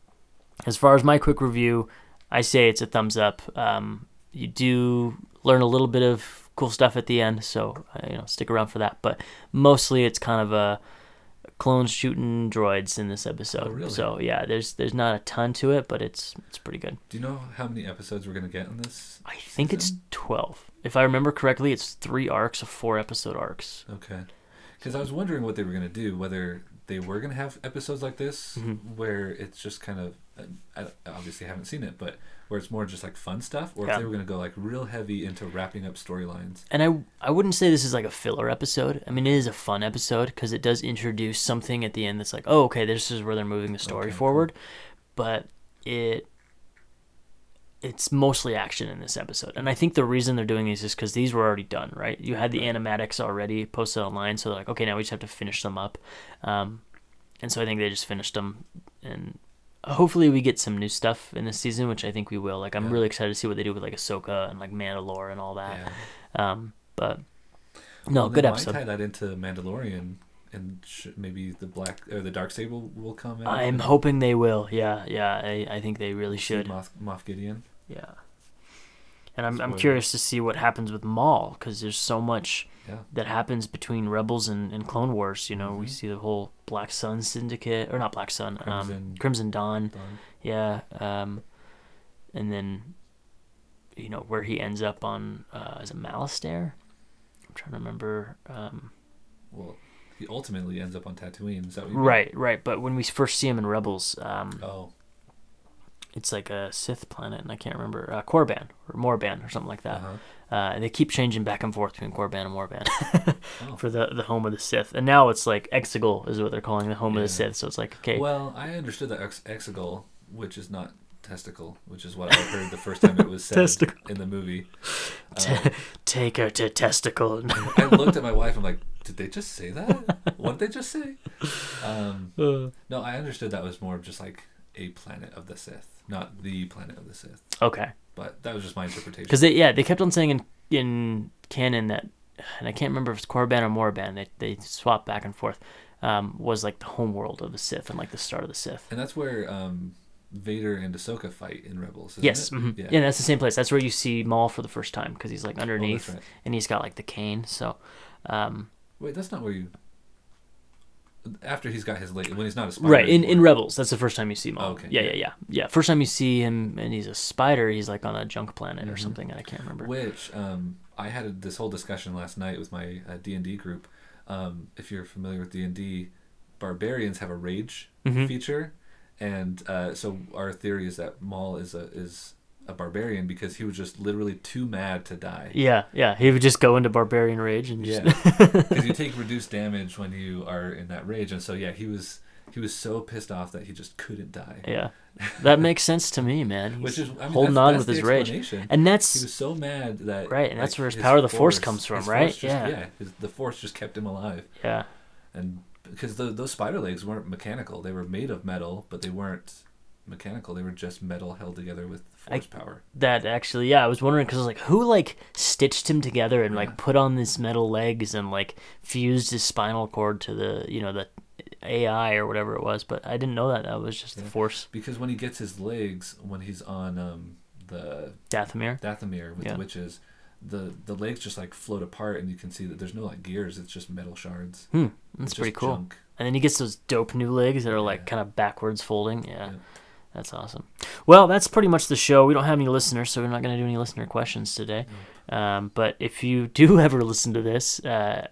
A: as far as my quick review, I say it's a thumbs up. Um, you do learn a little bit of cool stuff at the end, so uh, you know stick around for that. But mostly, it's kind of a clones shooting droids in this episode.
B: Oh, really?
A: So yeah, there's there's not a ton to it, but it's it's pretty good.
B: Do you know how many episodes we're gonna get in this?
A: I think it's 12. If I remember correctly, it's three arcs of four episode arcs.
B: Okay. Because I was wondering what they were gonna do. Whether they were gonna have episodes like this,
A: Mm-hmm.
B: where it's just kind of. I obviously haven't seen it, but where it's more just like fun stuff, or
A: Yeah.
B: if they were gonna go like real heavy into wrapping up storylines.
A: And I, I wouldn't say this is like a filler episode. I mean, it is a fun episode because it does introduce something at the end that's like, oh, okay, this is where they're moving the story
B: Okay, cool.
A: forward. But it it's mostly action in this episode. And I think the reason they're doing these is because these were already done, right? You had the animatics already posted online, so they're like, okay, now we just have to finish them up. Um, and so I think they just finished them, and hopefully we get some new stuff in this season, which I think we will. Like I'm
B: Yeah.
A: really excited to see what they do with like Ahsoka and like Mandalore and all that.
B: Yeah.
A: Um, but no,
B: Well,
A: good episode.
B: tie that into Mandalorian, and sh- maybe the black or the Darksaber will come in.
A: I'm hoping they will. Yeah, yeah. I, I think they really should.
B: Moff, Moff Gideon.
A: Yeah. And I'm I'm curious to see what happens with Maul because there's so much
B: Yeah.
A: that happens between Rebels and, and Clone Wars. You know, we
B: Mhm.
A: see the whole Black Sun Syndicate or not Black Sun, um,
B: Crimson
A: Crimson Dawn.
B: Dawn.
A: Yeah. Um, and then, you know, where he ends up on uh, is it Malastare? I'm trying to remember. Um,
B: Well, he ultimately ends up on Tatooine. Is that you mean?
A: right, right. But when we first see him in Rebels, um,
B: Oh,
A: it's like a Sith planet, and I can't remember uh, Korban or Morban or something like that.
B: uh-huh.
A: Uh, they keep changing back and forth between Korban and Morban
B: Oh.
A: for the the home of the Sith, and now it's like Exegol is what they're calling the home of the Sith. So it's like okay,
B: Well, I understood that ex- exegol, which is not testicle, which is what I heard the first time it was said
A: Testicle.
B: in the movie.
A: t-
B: Um,
A: take her to testicle.
B: I looked at my wife. I'm like, did they just say that? what did they just say? Um,
A: Uh,
B: no, I understood that was more of just like a planet of the Sith, not the planet of the Sith.
A: okay,
B: But that was just my interpretation.
A: because they yeah they kept on saying in in canon that, and I can't remember if it's Korban or Morban. They they swap back and forth. Um, was like the homeworld of the Sith and like the start of the Sith.
B: and that's where um, Vader and Ahsoka fight in Rebels.
A: Yes, mhm. yeah. that's the same place. That's where you see Maul for the first time because he's like underneath,
B: right.
A: and he's got like the cane. So, um,
B: Wait, that's not where you. After he's got his late, when he's not a spider.
A: right in in. Rebels, that's the first time you see Maul.
B: Okay,
A: yeah,
B: yeah.
A: yeah, yeah. First time you see him, and he's a spider. He's like on a junk planet or
B: Mhm.
A: something, and I can't remember.
B: Which um, I had a, this whole discussion last night with my uh, D and D group. Um, if you're familiar with D and D, barbarians have a rage
A: Mhm.
B: feature, and uh, so our theory is that Maul is a is a barbarian because he was just literally too mad to die.
A: Yeah, yeah. He would just go into barbarian rage and just
B: Yeah, because you take reduced damage when you are in that rage, and so yeah, he was he was so pissed off that he just couldn't die.
A: yeah. That makes sense to me, man. He's
B: Which is I mean,
A: holding
B: that's-
A: on
B: that's
A: with his rage, and
B: he
A: that's
B: was so mad that
A: Right, and that's
B: like,
A: where his power of the Force comes from, right?
B: just-
A: Yeah.
B: yeah. His, the force just kept him alive,
A: yeah,
B: and because the, those spider legs weren't mechanical; they were made of metal, but they weren't mechanical. They were just metal held together with
A: I-
B: force power.
A: that actually. Yeah, I was wondering because like who like stitched him together and
B: Yeah.
A: like put on this metal legs and like fused his spinal cord to the you know the AI or whatever it was, but I didn't know that that was just the Force.
B: Because when he gets his legs, when he's on um, the
A: Dathomir.
B: Dathomir with
A: Yeah.
B: the witches, the the legs just like float apart, and you can see that there's no like gears. It's just metal shards.
A: Hmm,
B: It's
A: that's pretty cool.
B: junk.
A: And then he gets those dope new legs that are like
B: Yeah.
A: kind of backwards folding. Yeah,
B: Yeah.
A: That's awesome. Well, that's pretty much the show. We don't have any listeners, so we're not going to do any listener questions today. Um, but if you do ever listen to this, uh,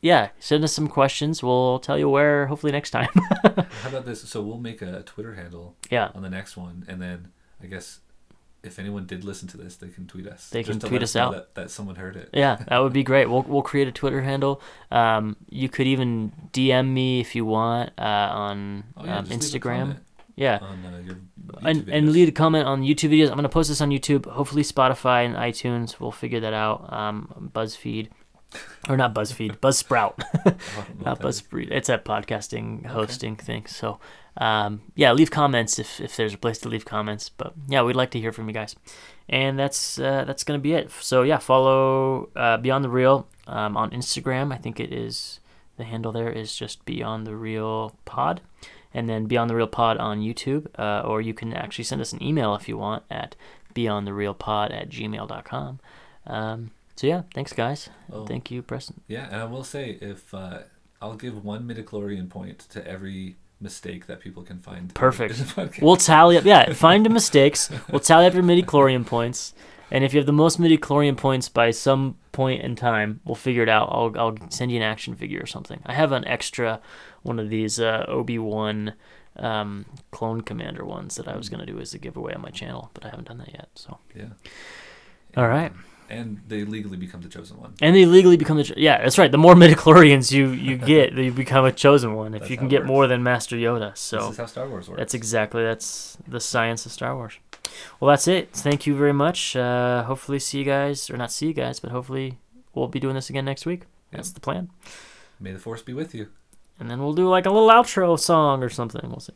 A: yeah, send us some questions. We'll tell you where hopefully next time.
B: How about this? So we'll make a Twitter handle
A: yeah,
B: on the next one, and then I guess if anyone did listen to this, they can tweet us.
A: They can tweet us out.
B: that, that someone heard it.
A: yeah, that would be great. We'll we'll create a Twitter handle. Um, you could even DM me if you want uh, on
B: Oh, yeah,
A: um,
B: just leave a
A: Instagram. Yeah.
B: on uh, your
A: and, and leave a comment on YouTube videos. I'm gonna post this on YouTube. Hopefully Spotify and iTunes. We'll figure that out. Um, BuzzFeed, or not BuzzFeed, Buzzsprout, not
B: what that is.
A: BuzzFeed. It's a podcasting hosting thing. So, um, yeah, leave comments if, if there's a place to leave comments. But yeah, we'd like to hear from you guys. And that's uh, that's gonna be it. So yeah, follow uh, Beyond the Reel um, on Instagram. I think it is the handle there is just Beyond the Reel Pod and then Beyond the Reel Pod on YouTube, uh, or you can actually send us an email if you want at beyondthereelpod at gmail.com. Um, so yeah, thanks guys.
B: Oh.
A: Thank you, Preston.
B: Yeah, and I will say if uh, I'll give one midichlorian point to every mistake that people can find.
A: Perfect. We'll tally up, yeah, find the mistakes. We'll tally up your midichlorian points. And if you have the most midichlorian points by some point in time, we'll figure it out. I'll, I'll send you an action figure or something. I have an extra one of these uh, Obi-Wan um, clone commander ones that I was going to do as a giveaway on my channel, but I haven't done that yet. So,
B: yeah.
A: all right.
B: And they legally become the chosen one.
A: And they legally become the cho- yeah, that's right. The more midichlorians you you get, you become a chosen one. If
B: That's
A: you can get
B: works.
A: more than Master Yoda,
B: this
A: so
B: is how Star Wars works.
A: that's exactly that's the science of Star Wars. Well, that's it. Thank you very much. Uh, hopefully, see you guys, or not see you guys, but hopefully we'll be doing this again next week. That's the plan.
B: May the force be with you.
A: And then we'll do like a little outro song or something. We'll see.